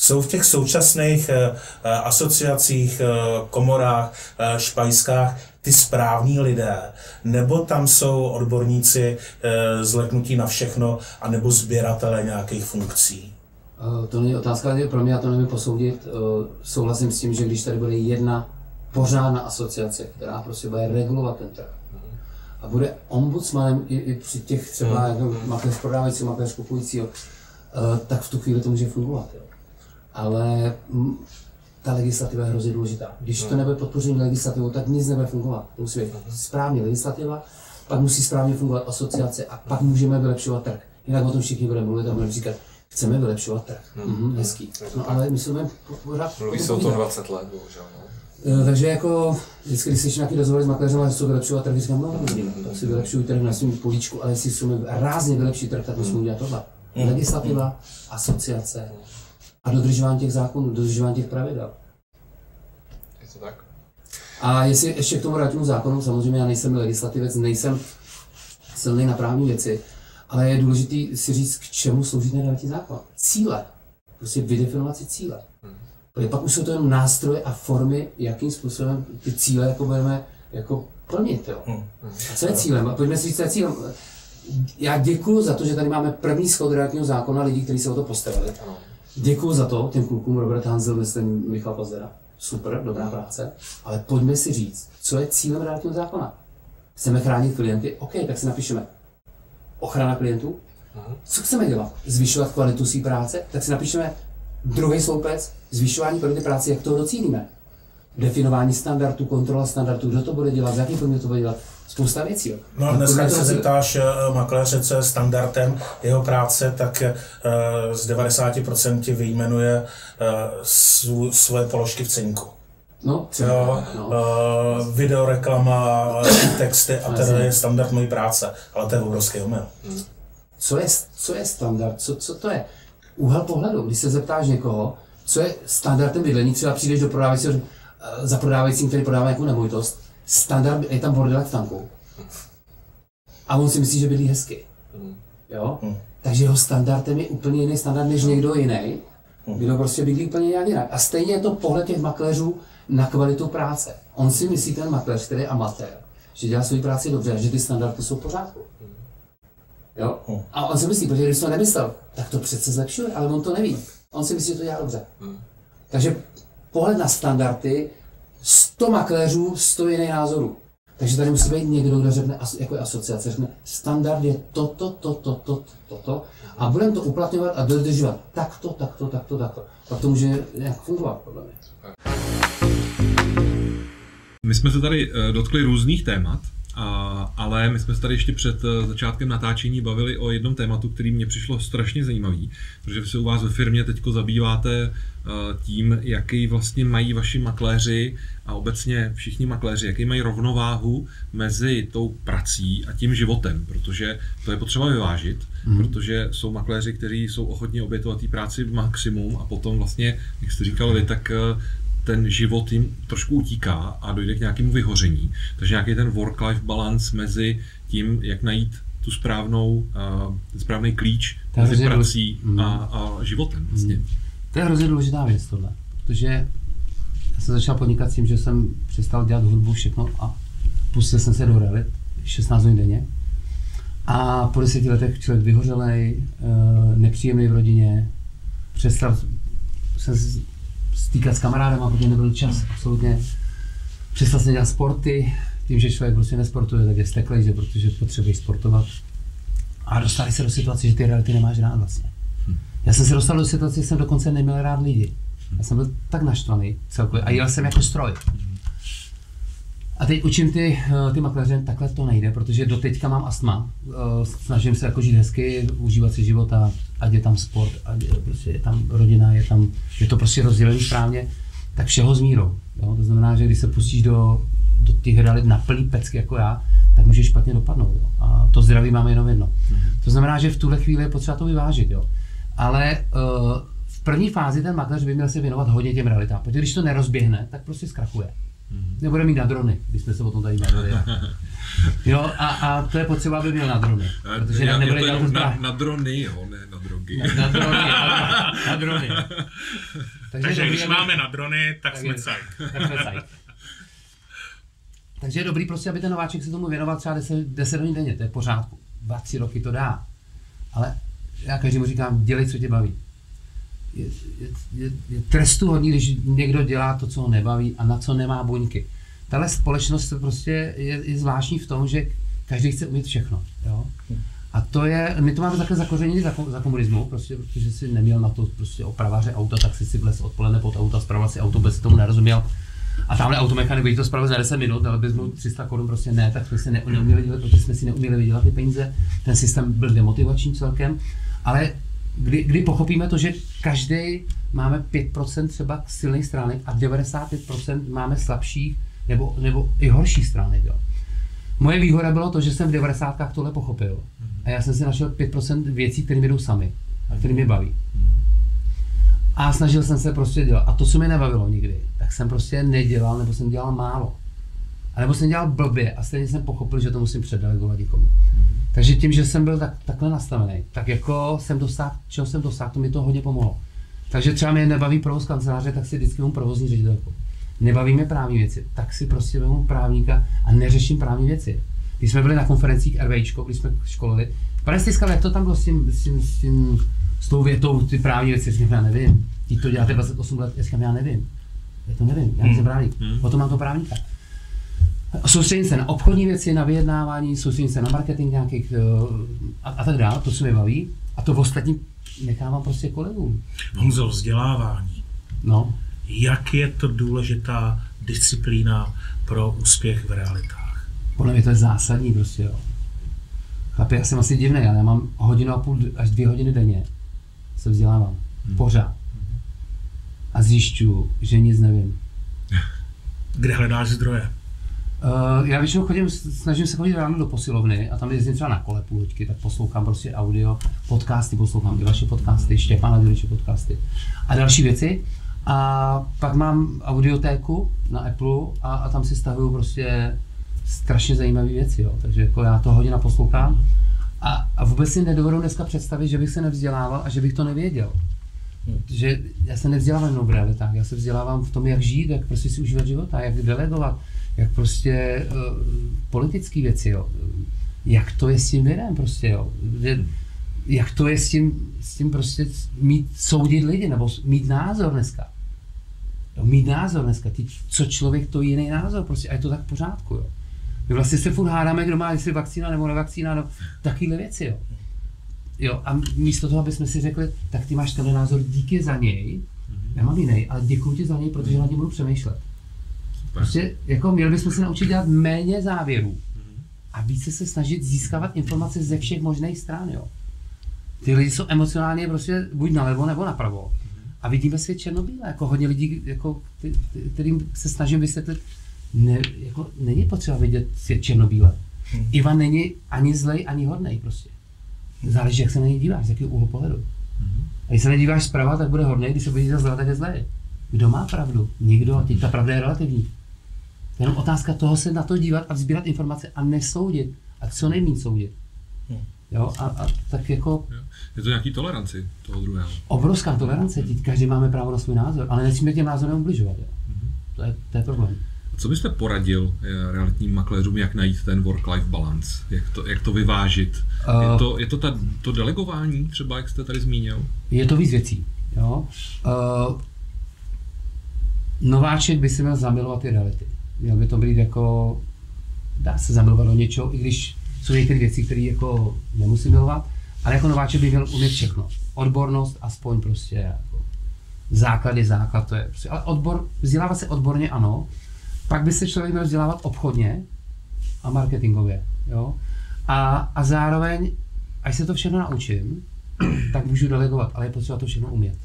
Jsou v těch současných eh, eh, asociacích, komorách, špajskách ty správní lidé, nebo tam jsou odborníci zleknutí na všechno, anebo sběratele nějakých funkcí? To není otázka, pro mě já to nevím posoudit. Souhlasím s tím, že když tady bude jedna pořádná asociace, která prostě bude regulovat ten trh. A bude ombudsmanem i, i při těch třeba jako makléř prodávající, makléř kupující, uh, tak v tu chvíli to může fungovat. Jo. Ale ta legislativa je hrozně důležitá. Když to nebude podpořený legislativou, tak nic nebude fungovat. To musí být správně legislativa, pak musí správně fungovat asociace a pak můžeme vylepšovat trh. Jinak o tom všichni budeme mluvit a budeme říkat, chceme vylepšovat trh. Hmm. Mhm, hezký. No ale myslíme pořád... Mluví se o tom 20 let, bohužel. No. Eh, takže jako vždycky, když slyším nějaký rozhovor s makléřem, že jsou vylepšovat trh, říkám, no, tak si vylepšují trh na svém políčku, ale jestli jsou rázně vylepší trh, tak musíme udělat tohle. Legislativa, asociace a dodržování těch zákonů, dodržování těch pravidel. Je to tak? A jestli ještě k tomu realitnímu zákonu, samozřejmě já nejsem legislativec, nejsem silný na právní věci, ale je důležité si říct, k čemu slouží ten realitní zákon. Cíle. Prostě vydefinovat si cíle. Hmm. Protože pak už jsou to jenom nástroje a formy, jakým způsobem ty cíle jako budeme jako plnit. Jo. Hmm. A co je cílem? A pojďme si říct, co je cílem. Já děkuji za to, že tady máme první schod zákona lidí, kteří se o to postavili. Děkuji za to těm klukům Robert Hanzel, myslím Michal Pazera. Super, dobrá práce. Ale pojďme si říct, co je cílem realitního zákona. Chceme chránit klienty? OK, tak si napíšeme ochrana klientů. Co chceme dělat? Zvyšovat kvalitu své práce? Tak si napíšeme Druhý sloupec, zvyšování kvality práce, jak toho docílíme. Definování standardů, kontrola standardů, kdo to bude dělat, jaký podmět to bude dělat, spousta věcí. Jo. No a dneska, když se zeptáš uh, makléře, co je standardem jeho práce, tak uh, z 90% vyjmenuje uh, svoje položky v cenku. No, Jo, no. uh, videoreklama, texty a teda je standard mojí práce, ale to je obrovský omyl. co je, co je standard, co, co to je? Úhel pohledu, když se zeptáš někoho, co je standardem bydlení, třeba přijdeš do prodávajícího, eh, za prodávajícím, který prodává nějakou nemovitost, standard, je tam bordel v tanku. A on si myslí, že bydlí hezky. Jo? Hmm. Takže jeho standardem je úplně jiný standard než někdo jiný, kdo prostě bydlí úplně nějak jinak. A stejně je to pohled těch makléřů na kvalitu práce. On si myslí, ten makléř, který je amatér, že dělá svou práci dobře, a že ty standardy jsou v pořádku. Jo? Hmm. A on si myslí, protože když to nemyslel, tak to přece zlepšuje, ale on to neví. On si myslí, že to dělá dobře. Takže pohled na standardy, 100 makléřů, 100 jiných názorů. Takže tady musí být někdo, kdo řekne, jako je asociace, řekne, standard je toto, toto, toto, toto, a budeme to uplatňovat a dodržovat takto, takto, takto, takto. Pak to může nějak fungovat, podle mě. My jsme se tady eh, dotkli různých témat, a, ale my jsme se tady ještě před eh, začátkem natáčení bavili o jednom tématu, který mě přišlo strašně zajímavý, protože vy se u vás ve firmě teď zabýváte eh, tím, jaký vlastně mají vaši makléři a obecně všichni makléři, jaký mají rovnováhu mezi tou prací a tím životem, protože to je potřeba vyvážit, mm. protože jsou makléři, kteří jsou ochotně obětovat té práci v maximum a potom vlastně, jak jste říkal vy, tak eh, ten život jim trošku utíká a dojde k nějakému vyhoření. Takže nějaký ten work-life balance mezi tím, jak najít tu správnou, uh, správný klíč To mezi prací důležitý. a, a životem vlastně. To je hrozně důležitá věc tohle, protože já jsem začal podnikat s tím, že jsem přestal dělat hudbu všechno a pustil jsem se do realit 16 hodin denně. A po deseti letech člověk vyhořelej, eh, nepříjemný v rodině, přestal se s- stýkat s kamarádem, protože nebyl čas, absolutně. Přestal jsem dělat sporty, tím, že člověk prostě nesportuje, tak je steklej, že protože potřebuje sportovat. A dostali se do situace, že ty reality nemáš rád vlastně. Já jsem se dostal do situace, že jsem dokonce neměl rád lidi. Já jsem byl tak naštvaný celkově a jel jsem jako stroj. A teď učím ty, eh, ty makléře, takhle to nejde, protože do teďka mám astma. Eh, Snažím se jako žít hezky, užívat si života, ať je tam sport, ať je, prostě je tam rodina, je tam, je to prostě rozdělený správně, tak všeho s mírou. Jo? To znamená, že když se pustíš do, do těch realit na plný pecky jako já, tak může špatně dopadnout. Jo? A to zdraví máme jenom jedno. To znamená, že v tuhle chvíli je potřeba to vyvážit. Jo? Ale uh, v první fázi ten makléř by měl se věnovat hodně těm realitám, protože když to nerozběhne, tak prostě zkrachuje. Nebude mít na drony, když jsme se o tom tady bavili. Jo, a, a to je potřeba, aby měl na drony. Protože Já- nebude to tu jenom na, na drony, jo, ne na drogy. Na drony, na, na drony. Takže dobrý, když aby- máme na drony, tak Tak jsme je. cajk. tak jsme. Takže je dobrý prostě, aby ten nováček se tomu věnoval třeba 10, 10 hodin denně, to je v pořádku. Dva, tři roky to dá. Ale já každému říkám, dělej, co tě baví. Je, je, je, trestuhodný, když někdo dělá to, co ho nebaví a na co nemá buňky. Tahle společnost prostě je, je zvláštní v tom, že každý chce umět všechno. Jo? A to je, my to máme takhle zakořenění za, za komunismu, prostě, protože si neměl na to prostě opraváře auta, tak si si vlez odpoledne pod auta, zpravoval si auto, bez tomu nerozuměl. A tamhle automechanik by to spravil za 10 minut, ale bys mu 300 korun prostě ne, tak jsme si ne, neuměli dělat, protože jsme si neuměli vydělat ty peníze. Ten systém byl demotivační celkem. Ale kdy, kdy pochopíme to, že každý máme 5% třeba silných stránek a 95% máme slabších nebo, nebo i horší stránek. Jo. Moje výhoda bylo to, že jsem v 90. tohle pochopil. A já jsem si našel 5% věcí, které mi jdou sami a které mě baví. A snažil jsem se prostě dělat. A to, co mi nebavilo nikdy, tak jsem prostě nedělal, nebo jsem dělal málo. A nebo jsem dělal blbě a stejně jsem pochopil, že to musím předelegovat někomu. Takže tím, že jsem byl tak, takhle nastavený, tak jako jsem dosáhl, čeho jsem dosáhl, to mi to hodně pomohlo. Takže třeba mě nebaví provoz kanceláře, tak si vždycky mám provozní ředitelku. Nebaví mě právní věci, tak si prostě vezmu právníka a neřeším právní věci. Když jsme byli na konferencích RVIčko, když jsme školili, pane Stiskal, jak to tam bylo s tím, s tím, s tím, s tou větou, ty právní věci, říkám, já nevím. Ty to děláte 28 let, já říkám, já nevím. Já to nevím, já nejsem právník, o tom mám to právníka. Soustředím se na obchodní věci, na vyjednávání, soustředím se na marketing nějakých eh, a, a tak dále, to se mi baví. A to v ostatním nechávám prostě kolegům. Honzo, vzdělávání. No, Jak je to důležitá disciplína pro úspěch v realitách? podle mě to je zásadní prostě, jo. Chlapi, já jsem asi divný, ale já mám hodinu a půl až dvě hodiny denně se vzdělávám. Pořád. A zjišťuju, že nic nevím. Kde hledáš zdroje? Uh, já většinou chodím, snažím se chodit ráno do posilovny a tam jezdím třeba na kole půl hoďky, tak poslouchám prostě audio, podcasty, poslouchám i vaše podcasty, Štěpána Děliče podcasty a další věci. A pak mám audiotéku na Apple a, a tam si stahuju prostě strašně zajímavé věci, jo. takže jako já to hodně poslouchám a, a vůbec si nedovedu dneska představit, že bych se nevzdělával a že bych to nevěděl. Že já se nevzdělávám jenom v realitách, já se vzdělávám v tom, jak žít, jak prostě si užívat života, jak delegovat, jak prostě uh, politické věci, jo. jak to je s tím lidem prostě, jo. jak to je s tím, s tím prostě mít, soudit lidi, nebo mít názor dneska. Jo, mít názor dneska, ty, co člověk, to jiný názor prostě a je to tak v pořádku, jo. My vlastně se furt hádáme, kdo má, jestli vakcína nebo nevakcína, no, takovéhle věci, jo. Jo, a místo toho, aby jsme si řekli, tak ty máš tenhle názor, díky za něj, já mám jiný, ale děkuji ti za něj, protože na něj budu přemýšlet. Prostě jako měli bychom se naučit dělat méně závěrů a více se snažit získávat informace ze všech možných stran. Jo. Ty lidi jsou emocionálně prostě buď nalevo nebo napravo. A vidíme svět černobíle, jako hodně lidí, jako, kterým se snažím vysvětlit, ne, jako, není potřeba vidět svět černobíle. Hmm. Ivan není ani zlej, ani hodnej prostě. Záleží, jak se na něj díváš, z jakého úhlu pohledu. Hmm. A když se nedíváš zprava, tak bude hodnej, když se podíváš zleva, tak je zlej. Kdo má pravdu? Nikdo. A teď ta pravda je relativní. Jenom otázka toho se na to dívat a sbírat informace a nesoudit. A co nejméně soudit. Hmm. Jo, a, a tak jako... Je to nějaký toleranci toho druhého. Obrovská tolerance, teď každý máme právo na svůj názor, ale nesmíme těm názorem ubližovat. Jo. Mm-hmm. To, je, to je problém. Co byste poradil eh, realitním makléřům, jak najít ten work-life balance? Jak to, jak to vyvážit? Uh, je to, je to ta, to delegování třeba, jak jste tady zmínil? Je to víc věcí. Jo? Uh, nováček by si měl zamilovat ty reality. Měl by to být jako, dá se zamilovat do něčeho, i když jsou některé věci, které jako nemusí milovat, ale jako nováček by měl umět všechno. Odbornost, aspoň prostě jako základ je základ, to je prostě, ale odbor, vzdělávat se odborně ano, pak by se člověk měl vzdělávat obchodně a marketingově, jo. A, a zároveň, až se to všechno naučím, tak můžu delegovat, ale je potřeba to všechno umět.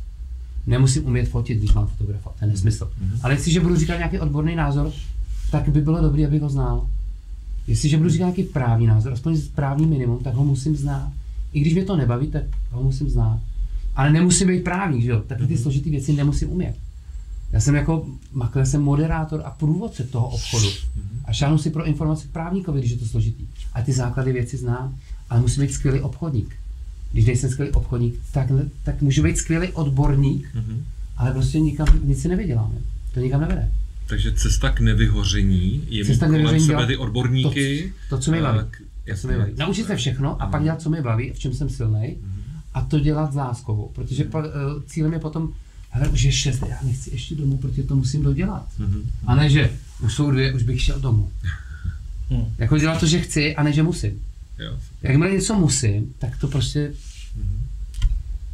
Nemusím umět fotit, když mám fotografovat, to je nesmysl. Mm-hmm. Ale jestliže budu říkat nějaký odborný názor, tak by bylo dobré, abych ho znal. Jestliže budu říkat nějaký právní názor, aspoň právní minimum, tak ho musím znát. I když mě to nebaví, tak ho musím znát. Ale nemusím být právník, že jo? Tak ty mhm. složité věci nemusím umět. Já jsem jako makléř, jsem moderátor a průvodce toho obchodu. Mhm. A šáhnu si pro informace právníkovi, když je to složitý. A ty základy věci znám, ale musím být skvělý obchodník. Když nejsem skvělý obchodník, tak, tak můžu být skvělý odborník, mm-hmm. ale prostě nikam, nic si nevyděláme. To nikam nevede. Takže cesta k nevyhoření je cesta mít kolem sebe ty odborníky. To, to co mi baví. Co mě baví. Naučit se všechno a pak dělat, co mi baví, v čem jsem silný, a to dělat s láskou. Protože mm-hmm. pa, uh, cílem je potom, hele, už je šest, já nechci ještě domů, protože to musím dodělat. Mm-hmm. A ne, že už jsou dvě, už bych šel domů. Mm. Jako dělat to, že chci, a ne, že musím. Jo. Jakmile něco musím, tak to prostě mm-hmm.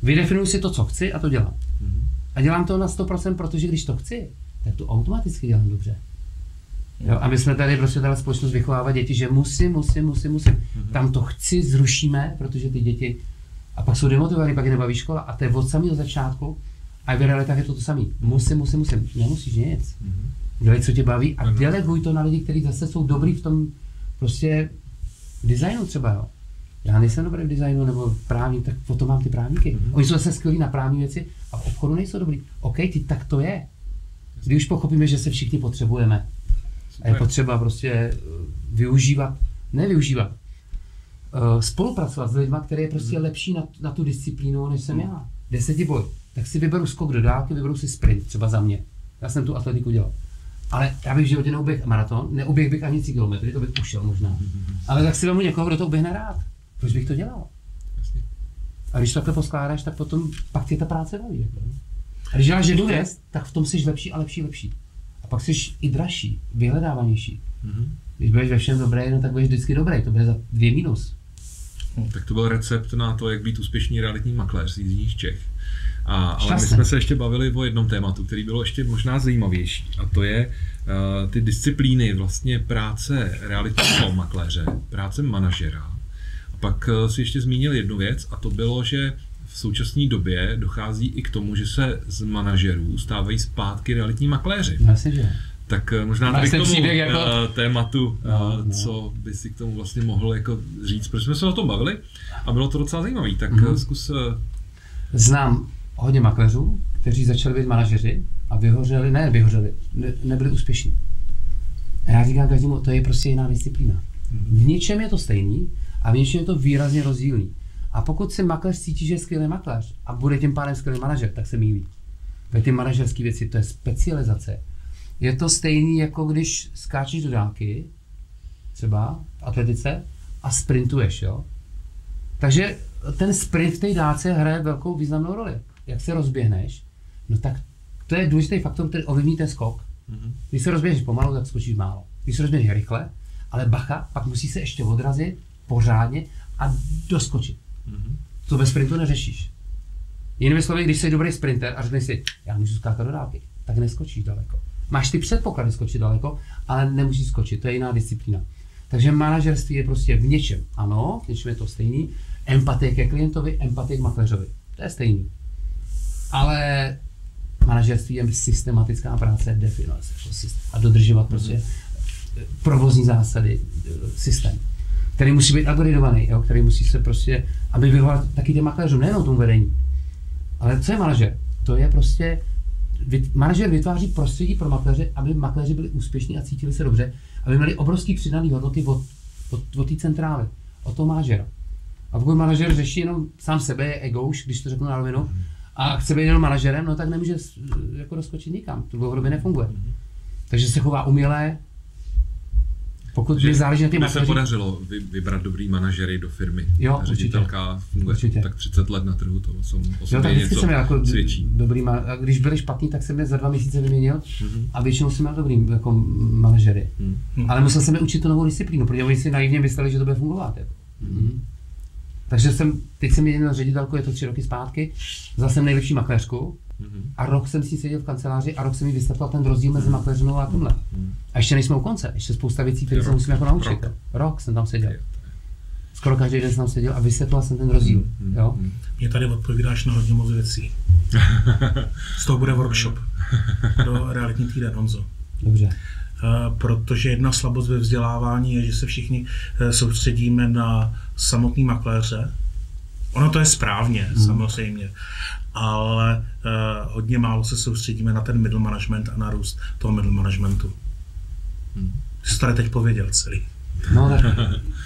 vydefinuji si to, co chci a to dělám. Mm-hmm. A dělám to na 100%, protože když to chci, tak to automaticky dělám dobře. Jo, a my jsme tady prostě tady společnost vychovávat děti, že musím, musím, musím, musím. Mm-hmm. Tam to chci, zrušíme, protože ty děti a pak jsou demotivované, pak je nebaví škola a to je od samého začátku a v realitách je to to samé. Musím, musím, musím. Nemusíš nic. Mm-hmm. Dělej, co tě baví a deleguj to na lidi, kteří zase jsou dobrý v tom prostě designu třeba, jo. Já nejsem dobrý v designu nebo v právní, tak potom mám ty právníky. Mm-hmm. Oni jsou zase skvělí na právní věci a v obchodu nejsou dobrý. OK, ty, tak to je. Když už pochopíme, že se všichni potřebujeme a je potřeba prostě eh, využívat, nevyužívat, uh, spolupracovat s lidmi, který je prostě mm. lepší na, na tu disciplínu, než jsem mm. já. Desetiboj. Tak si vyberu skok do dálky, vyberu si sprint, třeba za mě. Já jsem tu atletiku dělal. Ale já bych v životě neuběh maraton, neuběh bych ani 3 kilometry, to bych ušel možná. Mm-hmm. Ale tak si vemu někoho, kdo to uběhne rád. Proč bych to dělal? A když to takhle poskládáš, tak potom pak tě ta práce baví. Jako. A když děláš jednu věc, tak v tom jsi lepší a lepší, lepší. A pak jsi i dražší, vyhledávanější. Mm-hmm. Když budeš ve všem dobrý, no tak budeš vždycky dobrý, to bude za dvě minus. No, tak to byl recept na to, jak být úspěšný realitní makléř z Jižních Čech. A, ale my jsme se ještě bavili o jednom tématu, který bylo ještě možná zajímavější, a to je uh, ty disciplíny vlastně práce realitního makléře, práce manažera. A pak uh, si ještě zmínil jednu věc, a to bylo, že v současné době dochází i k tomu, že se z manažerů stávají zpátky realitní makléři. Myslím, že. Tak eh, možná tady k tomu příběh jako... uh, tématu, no, no. co by si k tomu vlastně mohl jako říct, protože jsme se o tom bavili a bylo to docela zajímavé, tak mm-hmm. zkus... Znám hodně makléřů, kteří začali být manažeři a vyhořeli, ne vyhořeli, ne, nebyli úspěšní. Já říkám každému, to je prostě jiná disciplína. Mm-hmm. V něčem je to stejný a v něčem je to výrazně rozdílný. A pokud si makléř cítí, že je skvělý makléř a bude tím pádem skvělý manažer, tak se mílí. Ve ty manažerské věci to je specializace. Je to stejný, jako když skáčeš do dálky, třeba v atletice, a sprintuješ, jo. Takže ten sprint v té dálce hraje velkou významnou roli. Jak se rozběhneš, no tak to je důležitý faktor, který ovlivní ten skok. Mm-hmm. Když se rozběhneš pomalu, tak skočíš málo. Když se rozběhneš rychle, ale bacha, pak musí se ještě odrazit pořádně a doskočit. Mm-hmm. To ve sprintu neřešíš. Jinými slovy, když jsi dobrý sprinter a řekneš si, já můžu skákat do dálky, tak neskočíš daleko. Máš ty předpoklady skočit daleko, ale nemusíš skočit, to je jiná disciplína. Takže manažerství je prostě v něčem, ano, v něčem je to stejný, empatie ke klientovi, empatie k makléřovi, to je stejný. Ale manažerství je systematická práce, definovat se a dodržovat prostě mm-hmm. provozní zásady, systém který musí být upgradeovaný, jo, který musí se prostě, aby vyhoval taky těm makléřům, nejenom tomu vedení. Ale co je manažer? To je prostě, manažer vytváří prostředí pro makléře, aby makléři byli úspěšní a cítili se dobře, aby měli obrovský přidaný hodnoty od, od, od té centrály, od toho manažera. A pokud manažer řeší jenom sám sebe, je egouš, když to řeknu na rovinu, a chce být jenom manažerem, no tak nemůže jako doskočit nikam. To dlouhodobě nefunguje. Takže se chová umělé, pokud že, záleží na těch se podařilo vy, vybrat dobrý manažery do firmy. Jo, Ředitelka určitě. funguje určitě. tak 30 let na trhu, to jsem jo, tak něco jsem jako svědčí. Dobrý, a když byli špatný, tak jsem je za dva měsíce vyměnil mm-hmm. a většinou jsem měl dobrý jako manažery. Mm-hmm. Ale musel jsem je učit tu novou disciplínu, protože oni si naivně mysleli, že to bude fungovat. Jako. Mm-hmm. Takže jsem, teď jsem měl ředitelku, je to tři roky zpátky, zase nejlepší makléřku, Mm-hmm. A rok jsem si seděl v kanceláři a rok jsem mi vysvětlil ten rozdíl mezi makléřinou a tomhle. Mm-hmm. A ještě nejsme u konce, ještě spousta věcí, které se musím jako naučit. Rok. rok jsem tam seděl. Skoro každý den jsem tam seděl a vysvětlil jsem ten rozdíl. Mm-hmm. Jo? Mě tady odpovídáš na hodně moc věcí. Z toho bude workshop do realitní týden, Honzo. Dobře. Uh, protože jedna slabost ve vzdělávání je, že se všichni uh, soustředíme na samotný makléře. Ono to je správně, hmm. samozřejmě ale uh, hodně málo se soustředíme na ten middle management a na růst toho middle managementu. Hmm. Jsi to tady teď pověděl celý. No, tak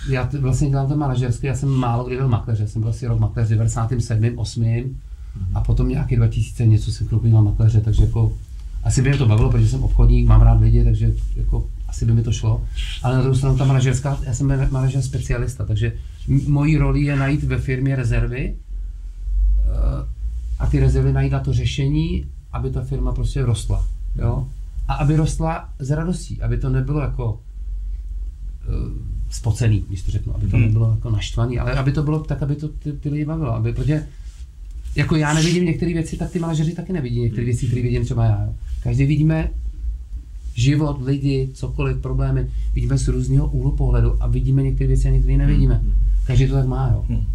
já vlastně dělám to manažerské, já jsem málo kdy byl makléř, já jsem byl asi rok makléř 97. 8. Hmm. a potom nějaký 2000 něco jsem chvilku dělal makléře, takže jako asi by mě to bavilo, protože jsem obchodník, mám rád lidi, takže jako asi by mi to šlo. Ale na druhou stranu ta manažerská, já jsem manažer specialista, takže mojí roli je najít ve firmě rezervy, eh, a ty rezervy najít na to řešení, aby ta firma prostě rostla. Jo? A aby rostla z radostí, aby to nebylo jako uh, spocený, když to řeknu, aby to hmm. nebylo jako naštvaný, ale aby to bylo tak, aby to ty, ty lidi bavilo, aby, protože jako já nevidím některé věci, tak ty manažeři taky nevidí některé věci, které vidím třeba já. Jo. Každý vidíme život, lidi, cokoliv, problémy, vidíme z různého úhlu pohledu a vidíme některé věci a některé nevidíme. Hmm. Každý to tak má, jo. Hmm.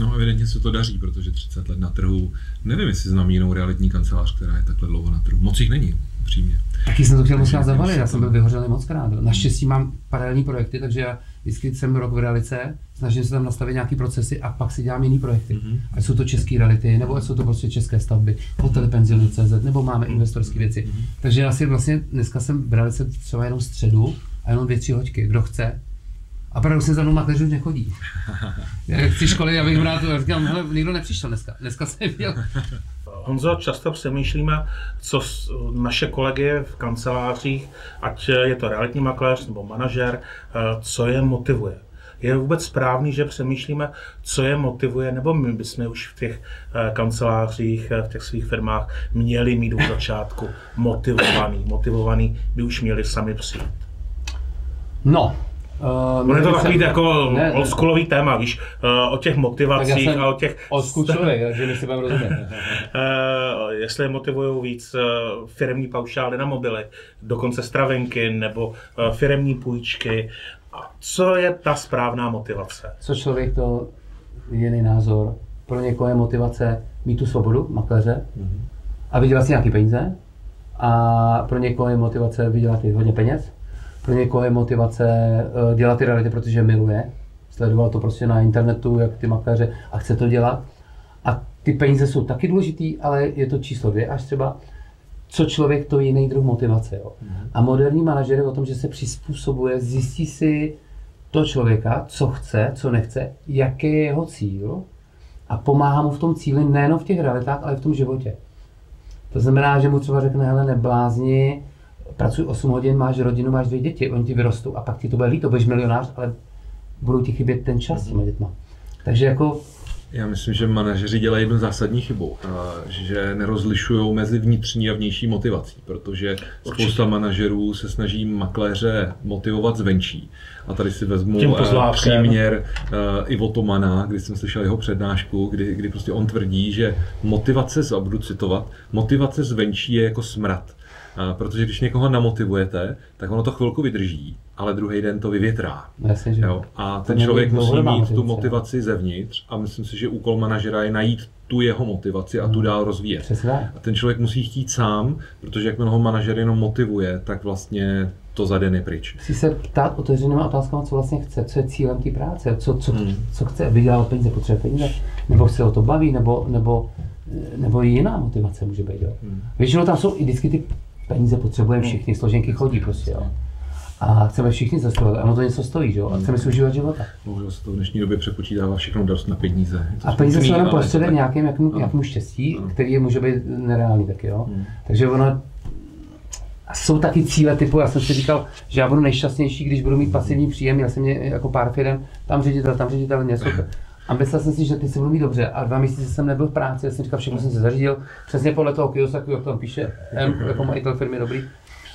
No evidentně se to daří, protože 30 let na trhu, nevím, jestli znám jinou realitní kancelář, která je takhle dlouho na trhu. Moc jich není, přímě. Taky jsem to chtěl moc zavalit, já jsem byl vyhořelý moc krát. Naštěstí mám paralelní projekty, takže já vždycky jsem rok v realice, snažím se tam nastavit nějaké procesy a pak si dělám jiný projekty. Mm-hmm. Ať jsou to české reality, nebo ať jsou to prostě české stavby, hotely, penziony, CZ, nebo máme investorské věci. Mm-hmm. Takže já si vlastně dneska jsem v realice třeba jenom středu a jenom dvě, tři hoďky. Kdo chce, a paradoxně za mnou mateřů nechodí. Chci školy, já bych rád říkal, hele, nikdo nepřišel dneska. Dneska jsem měl. Honzo, často přemýšlíme, co naše kolegy v kancelářích, ať je to realitní makléř nebo manažer, eh, co je motivuje. Je vůbec správný, že přemýšlíme, co je motivuje, nebo my bychom už v těch eh, kancelářích, eh, v těch svých firmách měli mít od začátku motivovaný. Motivovaný by už měli sami přijít. No, Uh, je to takový jako ne, oldschoolový téma, víš, uh, o těch motivacích a o těch... Old takže my si budeme rozumět. uh, jestli motivují víc uh, firmní paušály na mobily, dokonce stravenky nebo uh, firmní půjčky. Co je ta správná motivace? Co člověk to jiný názor. Pro někoho je motivace mít tu svobodu, makléře, mm-hmm. a vydělat si nějaké peníze. a pro někoho je motivace vydělat hodně peněz, pro někoho je motivace eh, dělat ty reality, protože miluje, sledoval to prostě na internetu, jak ty makléře a chce to dělat. A ty peníze jsou taky důležitý, ale je to číslo dvě až třeba co člověk, to je jiný druh motivace. Jo. A moderní manažer je o tom, že se přizpůsobuje, zjistí si to člověka, co chce, co nechce, jaký je jeho cíl a pomáhá mu v tom cíli nejen v těch realitách, ale i v tom životě. To znamená, že mu třeba řekne, hele, neblázni, pracuj 8 hodin, máš rodinu, máš dvě děti, oni ti vyrostou a pak ti to bude líto, budeš milionář, ale budou ti chybět ten čas s těma dětma. Takže jako já myslím, že manažeři dělají jednu zásadní chybu, že nerozlišují mezi vnitřní a vnější motivací, protože Určitě. spousta manažerů se snaží makléře motivovat zvenčí. A tady si vezmu eh, příměr uh, Ivo Tomana, kdy jsem slyšel jeho přednášku, kdy, kdy prostě on tvrdí, že motivace, a budu citovat, motivace zvenčí je jako smrad. Protože když někoho namotivujete, tak ono to chvilku vydrží, ale druhý den to vyvětrá. Jasně, že jo? A ten člověk musí mít tu motivaci zevnitř a myslím si, že úkol manažera je najít tu jeho motivaci a tu hmm. dál rozvíjet. Přesně. A ten člověk musí chtít sám, protože jakmile ho manažer jenom motivuje, tak vlastně to za den je pryč. Musí se ptát otevřenýma otázkama, co vlastně chce, co je cílem té práce, co, co, hmm. co chce, vydělat peníze, potřebuje peníze, nebo se o to baví, nebo, nebo, nebo jiná motivace může být. Jo. Hmm. Většinou tam jsou i vždycky ty peníze potřebujeme hmm. všichni, složenky chodí prostě, jo. A chceme všichni cestovat, a ono to něco stojí, jo? A chceme si užívat života. Bohužel se to v dnešní době přepočítává všechno dost na peníze. A peníze jsou jenom prostředek nějakým jakým, jakým štěstí, no. který je může být nereálný taky, jo? Hmm. Takže ono, a jsou taky cíle typu, já jsem si říkal, že já budu nejšťastnější, když budu mít pasivní příjem, já jsem mě jako pár firm, tam ředitel, tam ředitel, něco. A myslel jsem si, že ty se mít dobře. A dva měsíce jsem nebyl v práci, já jsem říkal, všechno jsem se zařídil, přesně podle toho Kiyosaku, jak tam píše, M, jako majitel firmy dobrý.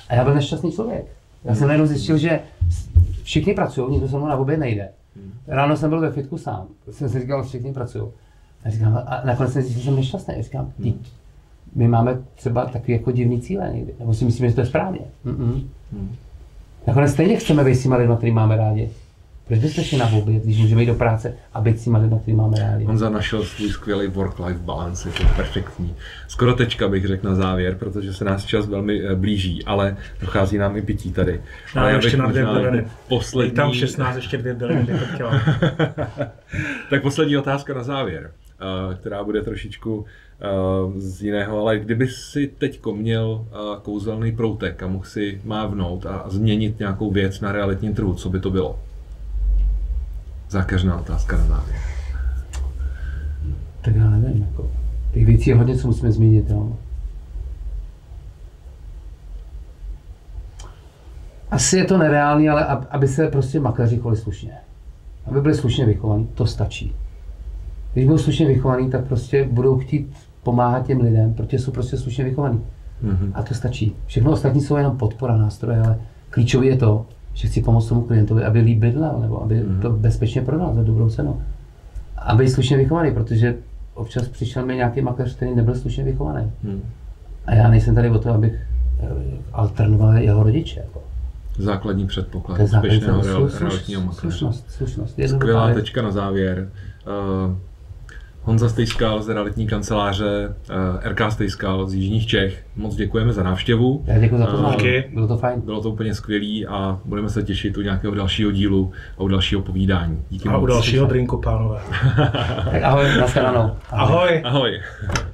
A já byl nešťastný člověk. Já jsem najednou zjistil, že všichni pracují, nikdo se mnou na obě nejde. Ráno jsem byl ve fitku sám, jsem si říkal, všichni pracují. A říkám, a nakonec jsem zjistil, že jsem nešťastný. A říkám, my máme třeba takový jako divný cíle někdy, nebo si myslíme, že to je správně. Mm-mm. Nakonec stejně chceme být s těma lidmi, který máme rádi. Proč byste šli na hobby, když můžeme jít do práce a být s těma lidmi, který máme rádi? On našel svůj skvělý work-life balance, je to perfektní. Skoro tečka bych řekl na závěr, protože se nás čas velmi eh, blíží, ale dochází nám i pití tady. No, ale ještě na dvě byliny. Poslední... tam 16, ještě dvě byliny tak poslední otázka na závěr, eh, která bude trošičku eh, z jiného, ale kdyby si teďko měl kouzelný proutek a mohl si mávnout a změnit nějakou věc na realitním trhu, co by to bylo? Zákeřná otázka na závěr. Tak já nevím, jako, těch věcí je hodně, co musíme změnit. Jo. Asi je to nereálné, ale aby se prostě makléři chovali slušně. Aby byli slušně vychovaní, to stačí. Když budou slušně vychovaní, tak prostě budou chtít pomáhat těm lidem, protože jsou prostě slušně vychovaní. Mm-hmm. A to stačí. Všechno ostatní jsou jenom podpora, nástroje, ale klíčové je to, že chci pomoct tomu klientovi, aby líp bydlel, nebo aby mm-hmm. to bezpečně prodal za dobrou cenu. A být slušně vychovaný, protože občas přišel mi nějaký makléř, který nebyl slušně vychovaný. Mm. A já nejsem tady o to, abych eh, alternoval jeho rodiče. Jako. Základní předpoklad úspěšného realitního makléře. Slušnost, slušnost. Skvělá tečka na závěr. Uh, Honza Stejskal z realitní kanceláře uh, RK Stejskal z Jižních Čech. Moc děkujeme za návštěvu. Já děkuji za to. Uh, bylo to fajn. Bylo to úplně skvělé a budeme se těšit u nějakého dalšího dílu a u dalšího povídání. Díky a moc. u dalšího drinku, pánové. tak ahoj, nashledanou. Ahoj. Ahoj. ahoj.